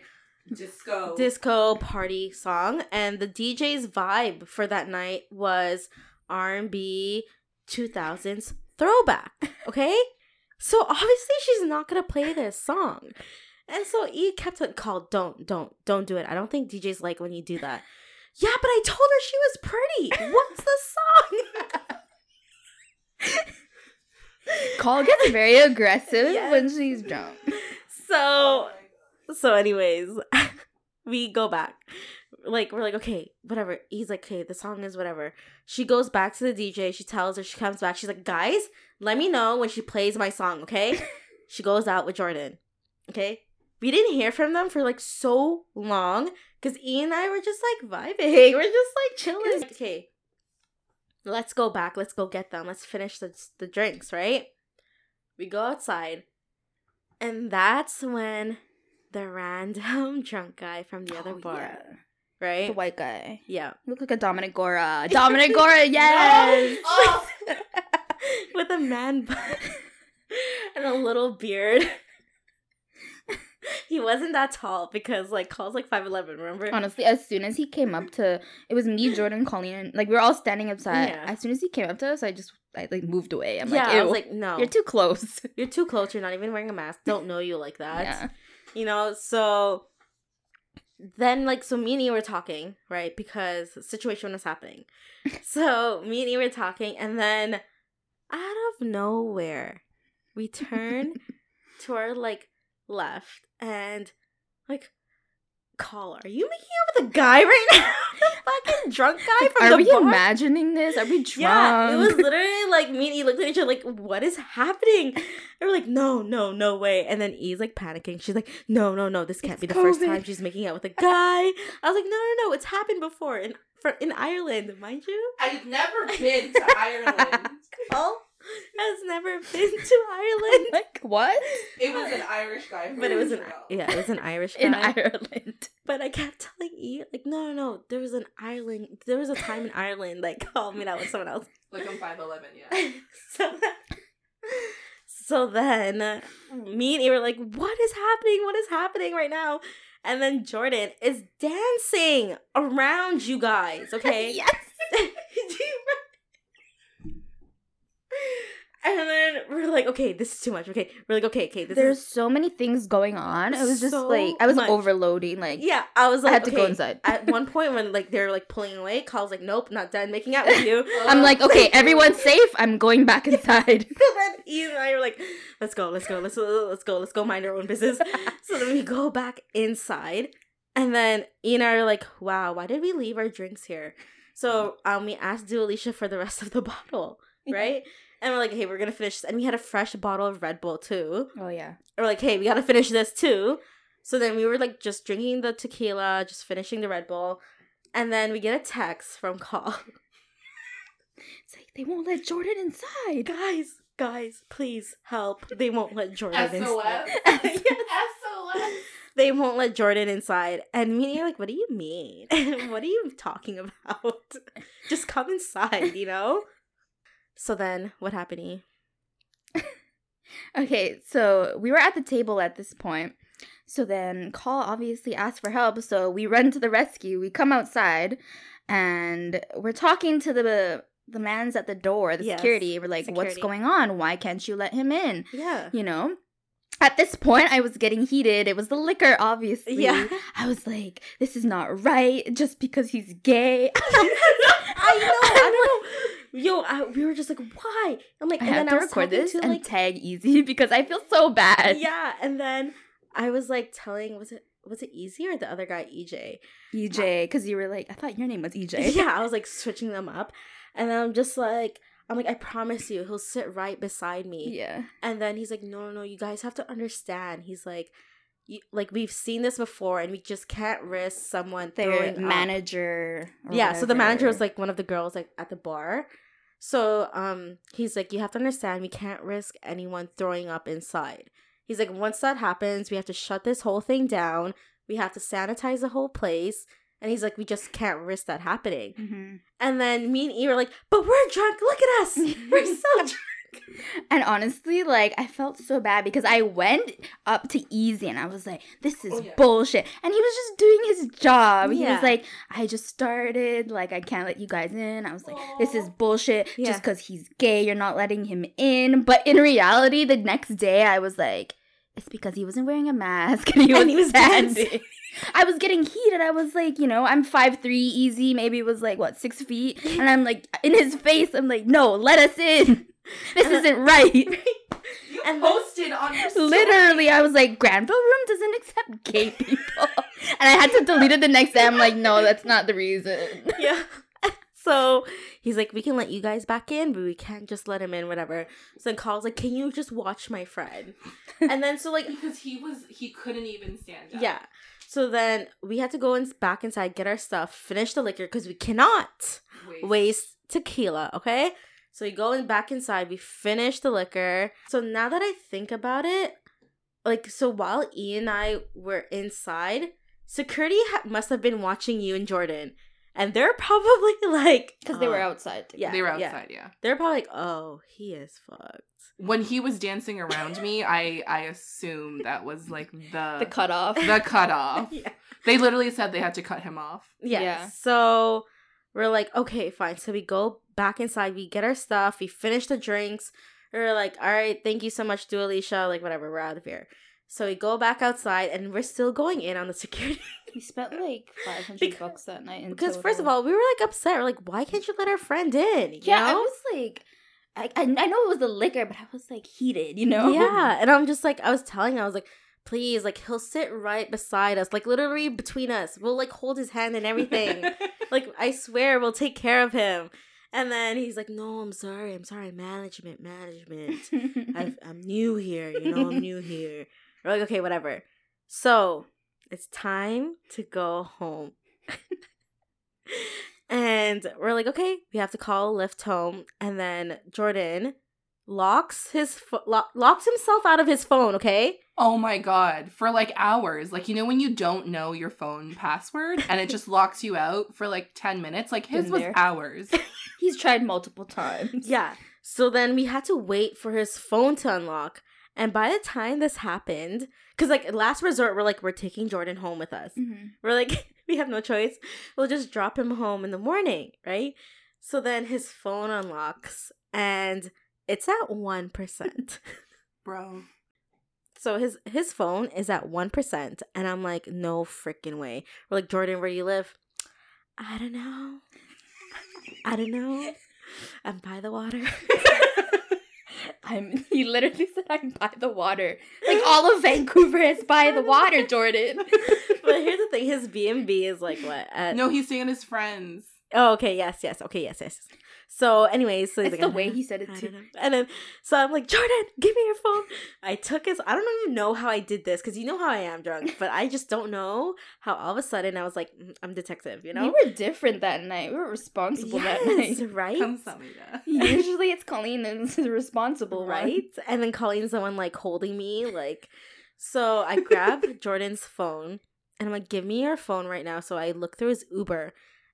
Disco. disco party song and the DJ's vibe for that night was R&B 2000s throwback, okay? So obviously she's not going to play this song. And so E kept on call, don't, don't, don't do it. I don't think DJs like when you do that. Yeah, but I told her she was pretty. What's the song? Call gets very aggressive Yes. when she's drunk. so so anyways we go back. Like we're like okay whatever. He's like okay the song is whatever. She goes back to the dj she tells her she comes back. She's like guys let me know when she plays my song okay? She goes out with jordan okay? We didn't hear from them for like so long because e and i were just like vibing. We're just like chilling. Okay. Let's go back. Let's go get them. Let's finish the, the drinks right? We go outside and that's when the random drunk guy from the other Oh, bar, yeah. right? The white guy. yeah. You look like a Dominic Gora. Dominic Gora, yes! Oh. With a man bun and a little beard. he wasn't that tall because like Call's like 5'11, remember? Honestly, as soon as he came up to, it was me, Jordan, Colleen, and like we were all standing outside. Yeah. As soon as he came up to us, I just I like moved away. I'm yeah, like, I was like, no. you're too close. You're too close. You're not even wearing a mask. Don't know you like that. yeah. You know, so then like so me and you were talking, right? Because the situation was happening. so me and you were talking and then out of nowhere we turn to our like left and like call are you making out with a guy right now? the fucking drunk guy from Are the Are we bar? imagining this? Are we drunk? Yeah, it was literally like me and E looked at each other like, what is happening? And we're like, no, no, no way. And then E's like panicking. She's like, no, no, no, this can't It's be the first time she's making out with a guy. I was like, no, no, no, it's happened before. And for in Ireland, mind you. I've never been to Ireland. Paul has never been to Ireland, like what? It was an Irish guy, but it was an Israel. yeah, it was an Irish guy. In Ireland. But I kept telling E like, no, no, no. There was an Ireland. There was a time in Ireland. Like, call me that with someone else. like I'm five eleven. Yeah. so then, so then me and E were like, what is happening? What is happening right now? And then Jordan is dancing around you guys, okay? yes. Do you and then we're like, okay, this is too much. Okay, we're like, okay, okay, this There's is so many things going on. It was just So like I was much. overloading. Like yeah. I was like, I had to go inside. At one point, when like they're like pulling away, Carl's like, nope, not done making out with you. I'm like, okay, everyone's safe. I'm going back inside. so then Ian and I were like, let's go, let's go, let's let's go, let's go mind our own business. so then we go back inside, and then Ian and I are like, wow, why did we leave our drinks here? So um, we asked Do Alicia for the rest of the bottle, right? And we're like, hey, we're gonna finish, this. and we had a fresh bottle of Red Bull too. Oh yeah. We're like, hey, we gotta finish this too. So then we were like just drinking the tequila, just finishing the Red Bull, and then we get a text from Call. It's like they won't let Jordan inside. guys, guys, please help. They won't let Jordan SOS. inside. SOS. They won't let Jordan inside. And me and you're like, what do you mean? what are you talking about? Just come inside, you know? So then what happened? Okay, so we were at the table at this point. So then Call obviously asked for help. So we run to the rescue. We come outside and we're talking to the the man's at the door, the Yes, security. We're like, what's going on? Why can't you let him in? Yeah. You know? At this point, I was getting heated. It was the liquor, obviously. Yeah. I was like, this is not right just because he's gay. I know, I don't know. Yo, I, we were just like, why? I'm like, I and then to I was record this to and like, tag Easy because I feel so bad. yeah, and then I was like telling, was it was it Easy or the other guy, EJ? EJ, because you were like, I thought your name was EJ. Yeah, I was like switching them up, and then I'm just like, I'm like, I promise you, he'll sit right beside me. Yeah. And then he's like, no, no, no, you guys have to understand. He's like, you, like we've seen this before, and we just can't risk someone Their throwing up." manager. or Yeah, so the manager was like one of the girls like at the bar. So um, he's like, you have to understand, we can't risk anyone throwing up inside. He's like, once that happens, we have to shut this whole thing down. We have to sanitize the whole place. And he's like, we just can't risk that happening. Mhm. And then me and E were like, but we're drunk. Look at us. We're so drunk. And honestly, like I felt so bad because I went up to Easy and I was like, "This is Oh, yeah. bullshit," and he was just doing his job. He was like, "I just started. Like I can't let you guys in." I was like, "This is bullshit. Yeah. Just because he's gay, you're not letting him in." But in reality, the next day, I was like. It's because he wasn't wearing a mask and he was, And he was standing. dancing. I was getting heated. And I was like, you know, I'm five three, easy. Maybe it was like what six feet, and I'm like in his face. I'm like, no, let us in. This And- isn't right. You And then- posted on your story. Literally, I was like, Granville Room doesn't accept gay people, and I had to delete it the next day. I'm like, no, that's not the reason. yeah. So he's like, we can let you guys back in, but we can't just let him in, whatever. So then Carl's like, can you just watch my friend? And then so like because he was he couldn't even stand up. Yeah. So then we had to go in, back inside, get our stuff, finish the liquor because we cannot Waste. waste tequila. Okay. So we go in back inside. We finish the liquor. So now that I think about it, like so while Ian and I were inside, security ha- must have been watching you and Jordan, and they're probably like Because they were "Oh." outside. Yeah, they were outside. Yeah. They're probably like, oh, he is fucked. When he was dancing around me, I I assumed that was like the The cutoff. the cutoff. yeah. They literally said they had to cut him off. Yeah. Yeah. So we're like, okay, fine. So we go back inside, we get our stuff, we finish the drinks. We're like, all right, thank you so much, Do Alicia. Like, whatever, we're out of here. So we go back outside and we're still going in on the security. We spent like 500 Because- bucks that night. In because, first of all, we were like upset. We're like, why can't you let our friend in? You yeah, I was like, I, I, I know it was the liquor, but I was like heated, you know? Yeah. And I'm just like, I was telling him, I was like, please, like, he'll sit right beside us, like, literally between us. We'll, like, hold his hand and everything. like I swear we'll take care of him. And then he's like, no, I'm sorry, I'm sorry, management, management. I've, I'm new here, you know, I'm new here. We're like, okay, whatever. So it's time to go home. And we're like, okay, we have to call a Lyft home. And then Jordan locks his fo- lo- locks himself out of his phone. Okay, Oh my god, for like hours. Like you know when you don't know your phone password and it just locks you out for like 10 minutes? Like his was there. hours. He's tried multiple times. yeah. So then we had to wait for his phone to unlock. And by the time this happened, because like last resort, we're like, we're taking Jordan home with us. Mhm. We're like, we have no choice. We'll just drop him home in the morning, right? So then his phone unlocks and it's at 1%. Bro. so his his phone is at 1% and I'm like, no freaking way. We're like, Jordan, where do you live? I don't know. I don't know. I'm by the water. I'm. He literally said, "I'm by the water." Like all of Vancouver is by the water, Jordan. but here's the thing: his B and B is like what? At, No, he's seeing his friends. Oh, okay. Yes. Yes. Okay. Yes. Yes. So, anyways, so It's like, the way "I he said it don't too. And then, so I'm like, Jordan, give me your phone. I took his. I don't even know how I did this because you know how I am drunk, but I just don't know how all of a sudden I was like, "Mm, I'm detective. You know. We were different that night. We were responsible that Yes, night. right. Come tell me that. Usually it's Colleen that's the responsible one. right? And then Colleen's the one like holding me, like. So I grab Jordan's phone and I'm like, "Give me your phone right now." So I look through his Uber,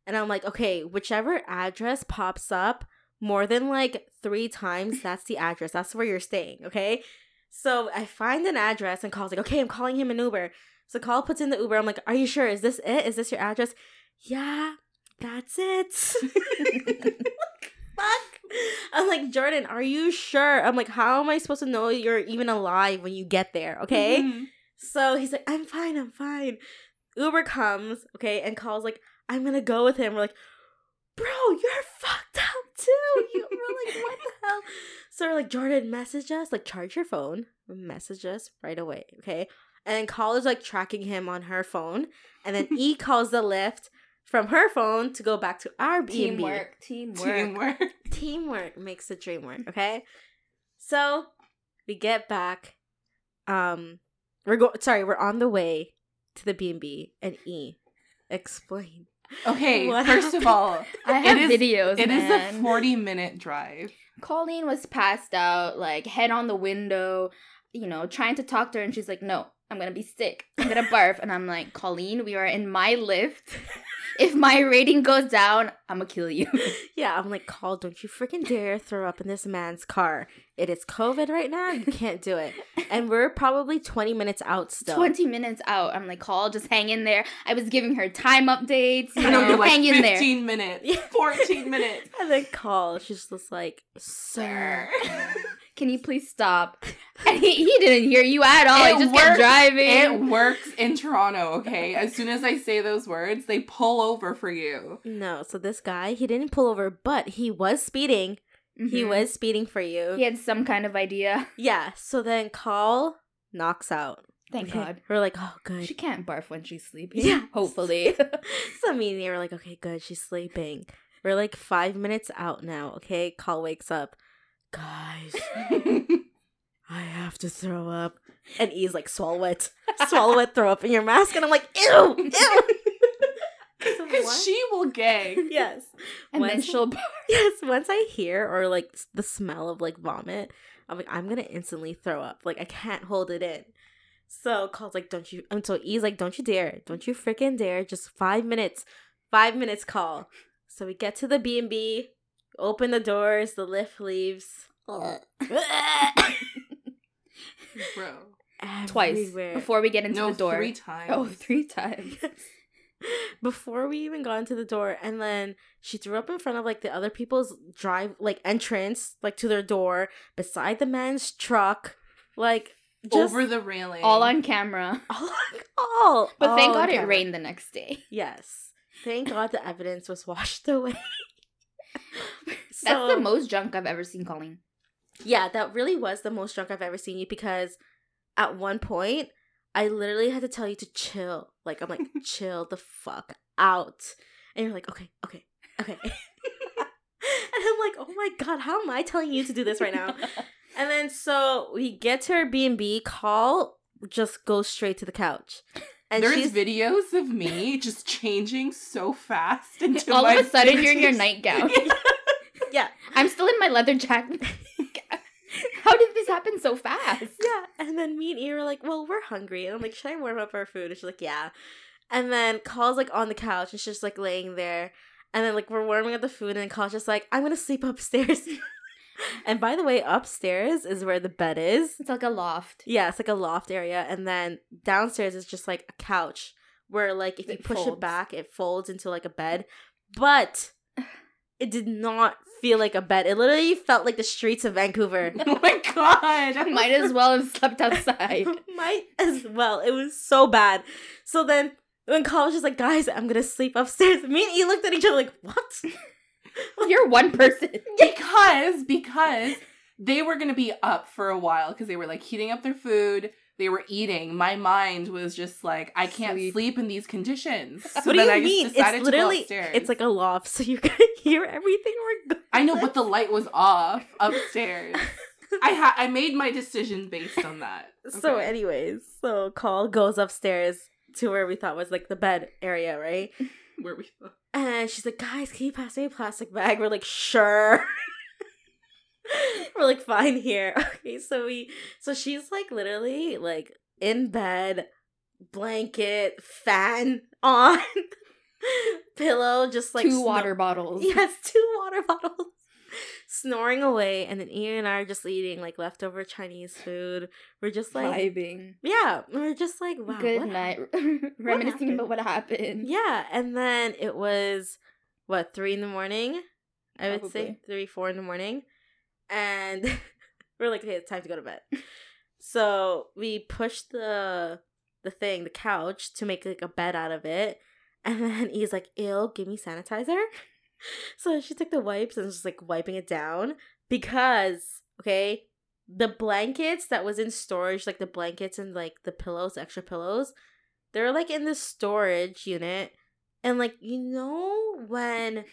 and I'm like, "Okay, whichever address pops up more than like three times, that's the address. That's where you're staying." Okay. So I find an address and calls like, "Okay, I'm calling him an Uber." So call puts in the Uber. I'm like, "Are you sure? Is this it? Is this your address?" Yeah, that's it. fuck? I'm like, Jordan, are you sure? I'm like, how am I supposed to know you're even alive when you get there? Okay. Mhm. So he's like, I'm fine, I'm fine. Uber comes, okay, and calls like, I'm gonna go with him. We're like, bro, you're fucked up too. You, we're like, what the hell? So we're like, Jordan, message us, like, charge your phone, message us right away, okay? And then call is like tracking him on her phone, and then E calls the Lyft from her phone to go back to our B&B Teamwork, teamwork. Teamwork. teamwork makes the dream work okay so we get back um we're go sorry we're on the way to the b&b and e explain Okay, What first of all, I have is- videos. it is a 40 minute drive. Colleen was passed out, like head on the window, you know, trying to talk to her, and she's like, "No, I'm gonna be sick. I'm gonna barf." And I'm like, "Colleen, we are in my Lyft. If my rating goes down, I'm gonna kill you." yeah i'm like call don't you freaking dare throw up in this man's car it is covid right now you can't do it and we're probably 20 minutes out still Twenty minutes out, I'm like, "Call, just hang in there." I was giving her time updates. You I know like hang in there. 15 minutes, Yeah. 14 minutes. and then call she's just like sir Can you please stop? And he, he didn't hear you at all. It he just worked. kept driving. It works in Toronto, okay? As soon as I say those words, they pull over for you. no so this guy he didn't pull over but he was speeding he Mhm. was speeding for you He had some kind of idea. Yeah, so then call knocks out. Thank Okay, God. We're like, oh, good. She can't barf when she's sleeping. Yeah. Hopefully. so me and you were like, okay, good. She's sleeping. We're like five minutes out now. Okay, call wakes up. Guys, I have to throw up. And E's like, swallow it. Swallow it, throw up in your mask. And I'm like, ew, ew. Because she will gag. Yes. and then Once- she'll barf. Yes, once I hear or like the smell of like vomit, I'm like, I'm gonna instantly throw up. Like I can't hold it in. So calls like, don't you? And so E's like, don't you dare, don't you freaking dare. Just five minutes, five minutes call. So we get to the B and B, open the doors, the Lyft leaves. Bro. Twice. Everywhere. Before we get into No, the door. three times. Oh, three times. before we even got into the door and then she threw up in front of like the other people's drive like entrance like to their door beside the man's truck like just Over the railing. all on camera. all, all But thank all on God it camera. rained the next day. yes thank god the evidence was washed away That's the most drunk I've ever seen Colleen. yeah that really was the most drunk i've ever seen you because at one point i literally had to tell you to chill. Like i'm like chill the fuck out. And you're like okay okay okay. And i'm like oh my god how am i telling you to do this right now? And then so we get to our b&b call just goes straight to the couch And There's she's videos of me just changing so fast into All my of a sudden, you're in your vintage- nightgown. yeah, I'm still in my leather jacket. How did this happen so fast? yeah. And then me and E were like, "Well, we're hungry," and I'm like, "Should I warm up our food?" And she's like, "Yeah." And then Call's like on the couch, and she's just like laying there. And then like we're warming up the food, and Call's just like, "I'm gonna sleep upstairs." And by the way, upstairs is where the bed is. It's like a loft. Yeah, it's like a loft area, and then downstairs is just like a couch where like if you It push it back, it folds into like a bed. But it did not feel like a bed. It literally felt like the streets of Vancouver. Oh my god. Might as well have slept outside. Might as well. It was so bad. So then when Carl was like, guys, I'm gonna sleep upstairs. Me and E looked at each other like, what? You're one person. because because they were gonna be up for a while because they were like heating up their food. They were eating. My mind was just like, I can't Sleep. sleep, in these conditions. So what do you I mean? It's literally it's like a loft, so you're gonna hear everything we're going. I know, but the light was off upstairs. I ha- I made my decision based on that. So, anyways, so Call goes upstairs to where we thought was like the bed area, right? where we And she's like, guys, can you pass me a plastic bag? We're like, sure. We're like, fine here. Okay, so we so she's like literally like in bed, blanket, fan on, pillow, just like Two water bottles. Yes, two water bottles. Snoring away, and then Ian and I are just eating like leftover Chinese food. We're just like, Vibing. yeah, we're just like, wow, Good what night. Reminiscing about what happened. yeah, and then it was what three in the morning. I would say three, four in the morning, and we're like, okay, it's time to go to bed. So we pushed the the thing, the couch, to make like a bed out of it, and then he's like, "Ew, give me sanitizer." So she took the wipes and was just like wiping it down because okay, the blankets that was in storage, like the blankets and like the pillows, extra pillows, they're like in the storage unit. And like you know when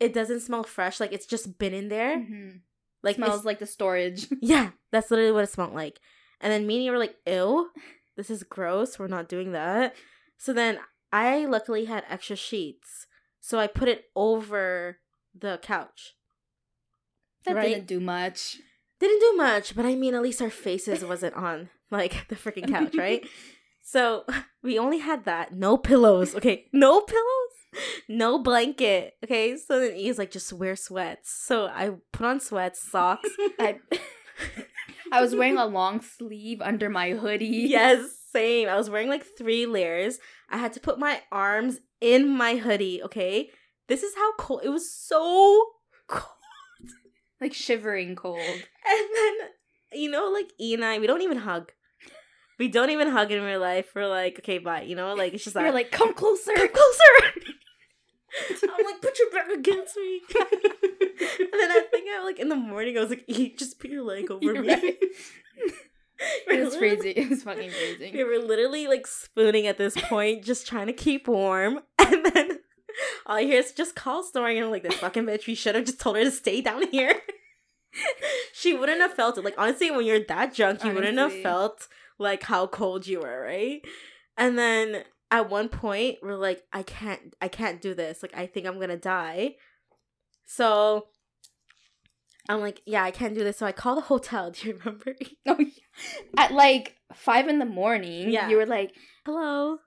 it doesn't smell fresh, like it's just been in there. Mhm. Like Smells it's- like the storage. Yeah, that's literally what it smelled like. And then me and you were like, ew, this is gross. We're not doing that. So then I luckily had extra sheets. So I put it over the couch. That Right? didn't do much. Didn't do much, but I mean, at least our faces wasn't on like the freaking couch, right? So we only had that. No pillows. Okay. No pillows. No blanket. Okay. So then he's like, just wear sweats. So I put on sweats, socks. I I was wearing a long sleeve under my hoodie. yes, same. I was wearing like three layers. I had to put my arms in my hoodie. Okay. This is how cold it was. So cold. Like shivering cold. And then, you know, like E and I, we don't even hug. We don't even hug in real life. We're like, okay, bye. You know, like it's just like You're like, come closer. come closer. I'm like, put your back against me. and then I think I like in the morning I was like, E, just put your leg over You're me. right. It was crazy. It was fucking We were literally like spooning at this point, just trying to keep warm. And then all I hear is just call snoring. And I'm like, this fucking bitch, we should have just told her to stay down here. she wouldn't have felt it. Like, honestly, when you're that drunk, you wouldn't have felt like how cold you were, right? And then at one point, we're like, I can't, I can't do this. Like, I think I'm gonna die. So I'm like, yeah, I can't do this. So I call the hotel. Do you remember? Oh, yeah. At like five in the morning, Yeah. you were like, hello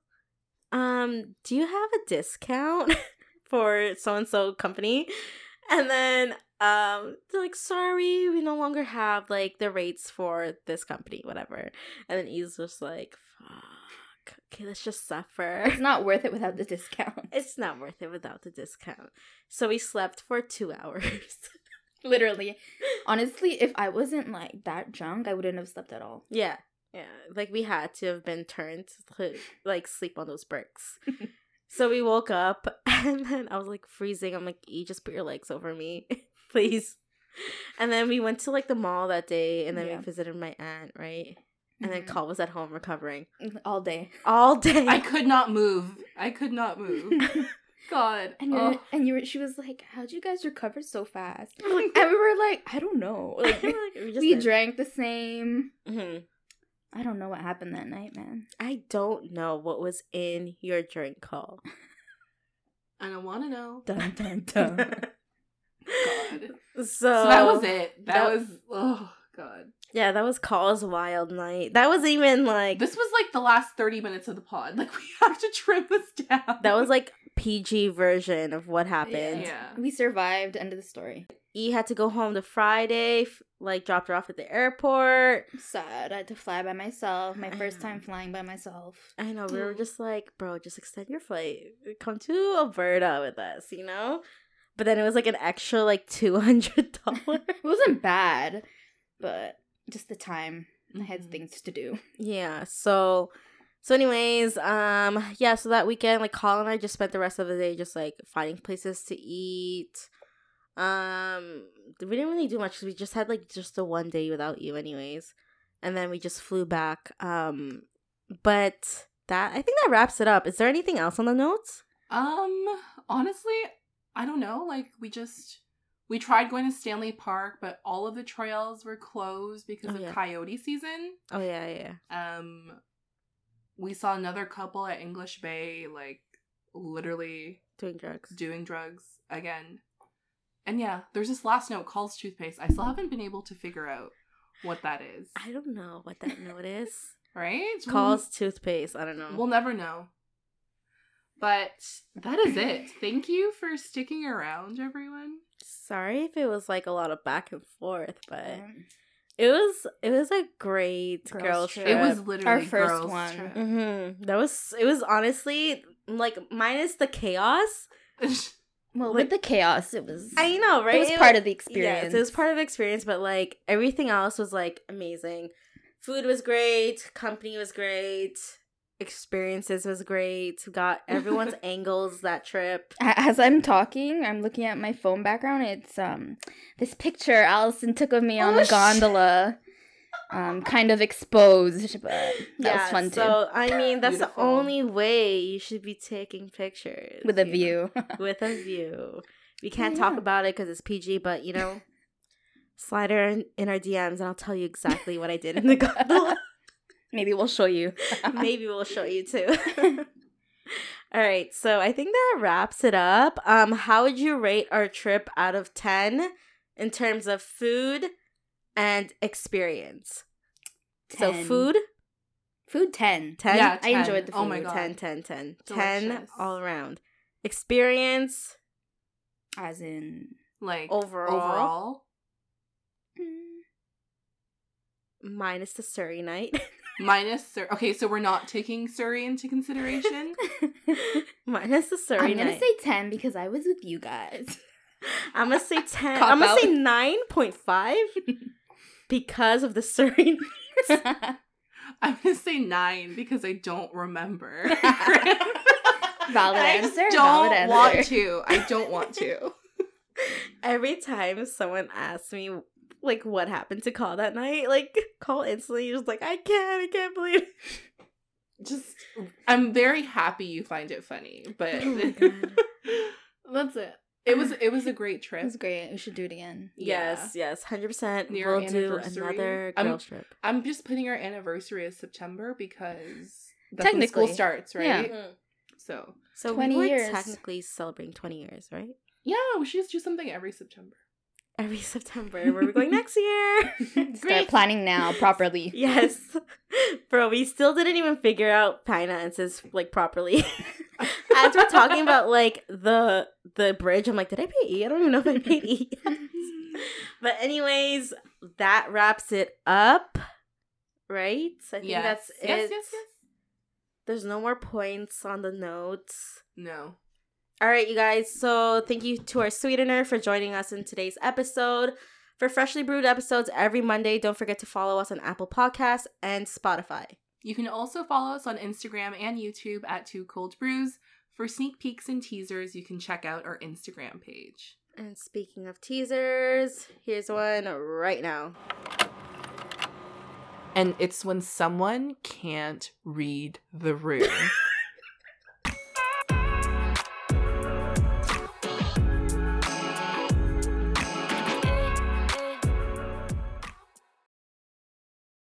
um do you have a discount for so and so company and then um they're like sorry we no longer have like the rates for this company whatever and then he's just like fuck okay let's just suffer it's not worth it without the discount. it's not worth it without the discount so we slept for two hours Literally. Honestly, if I wasn't like that drunk, I wouldn't have slept at all. Yeah. Yeah. Like we had to have been turned to like sleep on those bricks. so we woke up and then I was like freezing. I'm like, you just put your legs over me, please. And then we went to like the mall that day and then Yeah. we visited my aunt, right? And then. Mm-hmm. Call was at home recovering all day. all day. I could not move. I could not move. God. And you Oh. were, and you were, she was like, "How'd you guys recover so fast?" We're And we were like, "I don't know." Like we just we drank the same. Mhm. I don't know what happened that night, man. I don't know what was in your drink call. I don't want to know. Dun dun dun. God. So, So that was it. That, that- was oh god. Yeah, that was Call's wild night. That was even like This was like the last thirty minutes of the pod. Like we have to trim this down. that was like PG version of what happened. yeah. we survived. End of the story. E had to go home the Friday, f- like dropped her off at the airport. Sad. I had to fly by myself. My I first know. time flying by myself. I know we were just like, bro, just extend your flight. Come to Alberta with us, you know. But then it was like an extra like two hundred dollars. It wasn't bad, but just the time. I had Mhm. things to do. Yeah. So so anyways, um yeah, so that weekend like Colin and I just spent the rest of the day just like finding places to eat. Um we didn't really do much we just had like just the one day without you anyways. And then we just flew back. Um but that I think that wraps it up. Is there anything else on the notes? Um, honestly, I don't know. Like we just we tried going to Stanley Park, but all of the trails were closed because Oh, of yeah. coyote season. Oh yeah, yeah. Um we saw another couple at English Bay like literally Doing drugs. doing drugs again. And yeah, there's this last note, Call's toothpaste. I still haven't been able to figure out what that is. I don't know what that note is. Right? Calls toothpaste. I don't know. We'll never know. But that is it. Thank you for sticking around, everyone. Sorry if it was like a lot of back and forth, but it was it was a great Girls girl trip. trip. It was literally Our first girls' one. trip. Mm-hmm. That was it was honestly like minus the chaos. well, Like- with the chaos, it was. I know, right? It was part of the experience. Yes, it was part of the experience, but like everything else was like amazing. Food was great, company was great, experiences was great. Got everyone's angles that trip. As I'm talking, I'm looking at my phone background. It's um this picture Allison took of me on Oh, the sh- gondola, um, kind of exposed, but that was fun too, So I mean, that's Beautiful. the only way you should be taking pictures with a you know? view. with a view. We can't Yeah. talk about it because it's PG, but you know, slide her in, in our DMs and I'll tell you exactly what I did in the gondola. Maybe we'll show you. Maybe we'll show you too. All right, so I think that wraps it up. Um, how would you rate our trip out of ten in terms of food and experience? So food, Food ten. 10? Yeah, I enjoyed the food. Oh my god. 10, 10, 10. 10 all around. Experience As in. Like overall, overall. mm, minus the Surrey night. Minus Sur- okay, so we're not taking Surrey into consideration. minus the Surrey I'm gonna night. say ten because I was with you guys. I'm gonna say 10. Cop I'm gonna out. say 9.5 because of the Surrey. I'm gonna say nine because I don't remember. Valid And I answer. just valid don't answer. want to. I don't want to. Every time someone asks me like what happened to call that night, like call instantly you're just like I can't, I can't believe it. Just I'm very happy you find it funny, but Oh that's it. It was it was a great trip. It was great. We should do it again. Yes, yes, hundred percent. We'll do anniversary. another I'm- trip. I'm just putting our anniversary as September because that's when school Technically. starts, right? Yeah. So So 20 we years. technically celebrating twenty years, right? yeah, we should just do something every September. Every September. Where we're going next year? Start planning now properly. yes, bro. We still didn't even figure out finances like properly. As we're talking about like the the bridge, I'm like, did I pay E? I don't even know if I paid E. but anyways, that wraps it up. Right? I think yes. that's it. yes, yes, yes. There's no more points on the notes. No. All right, you guys. So thank you to our sweetener for joining us in today's episode. For freshly brewed episodes every Monday, don't forget to follow us on Apple Podcasts and Spotify. You can also follow us on Instagram and YouTube at Two Cold Brews. For sneak peeks and teasers, you can check out our Instagram page. And speaking of teasers, here's one right now. And it's when someone can't read the room.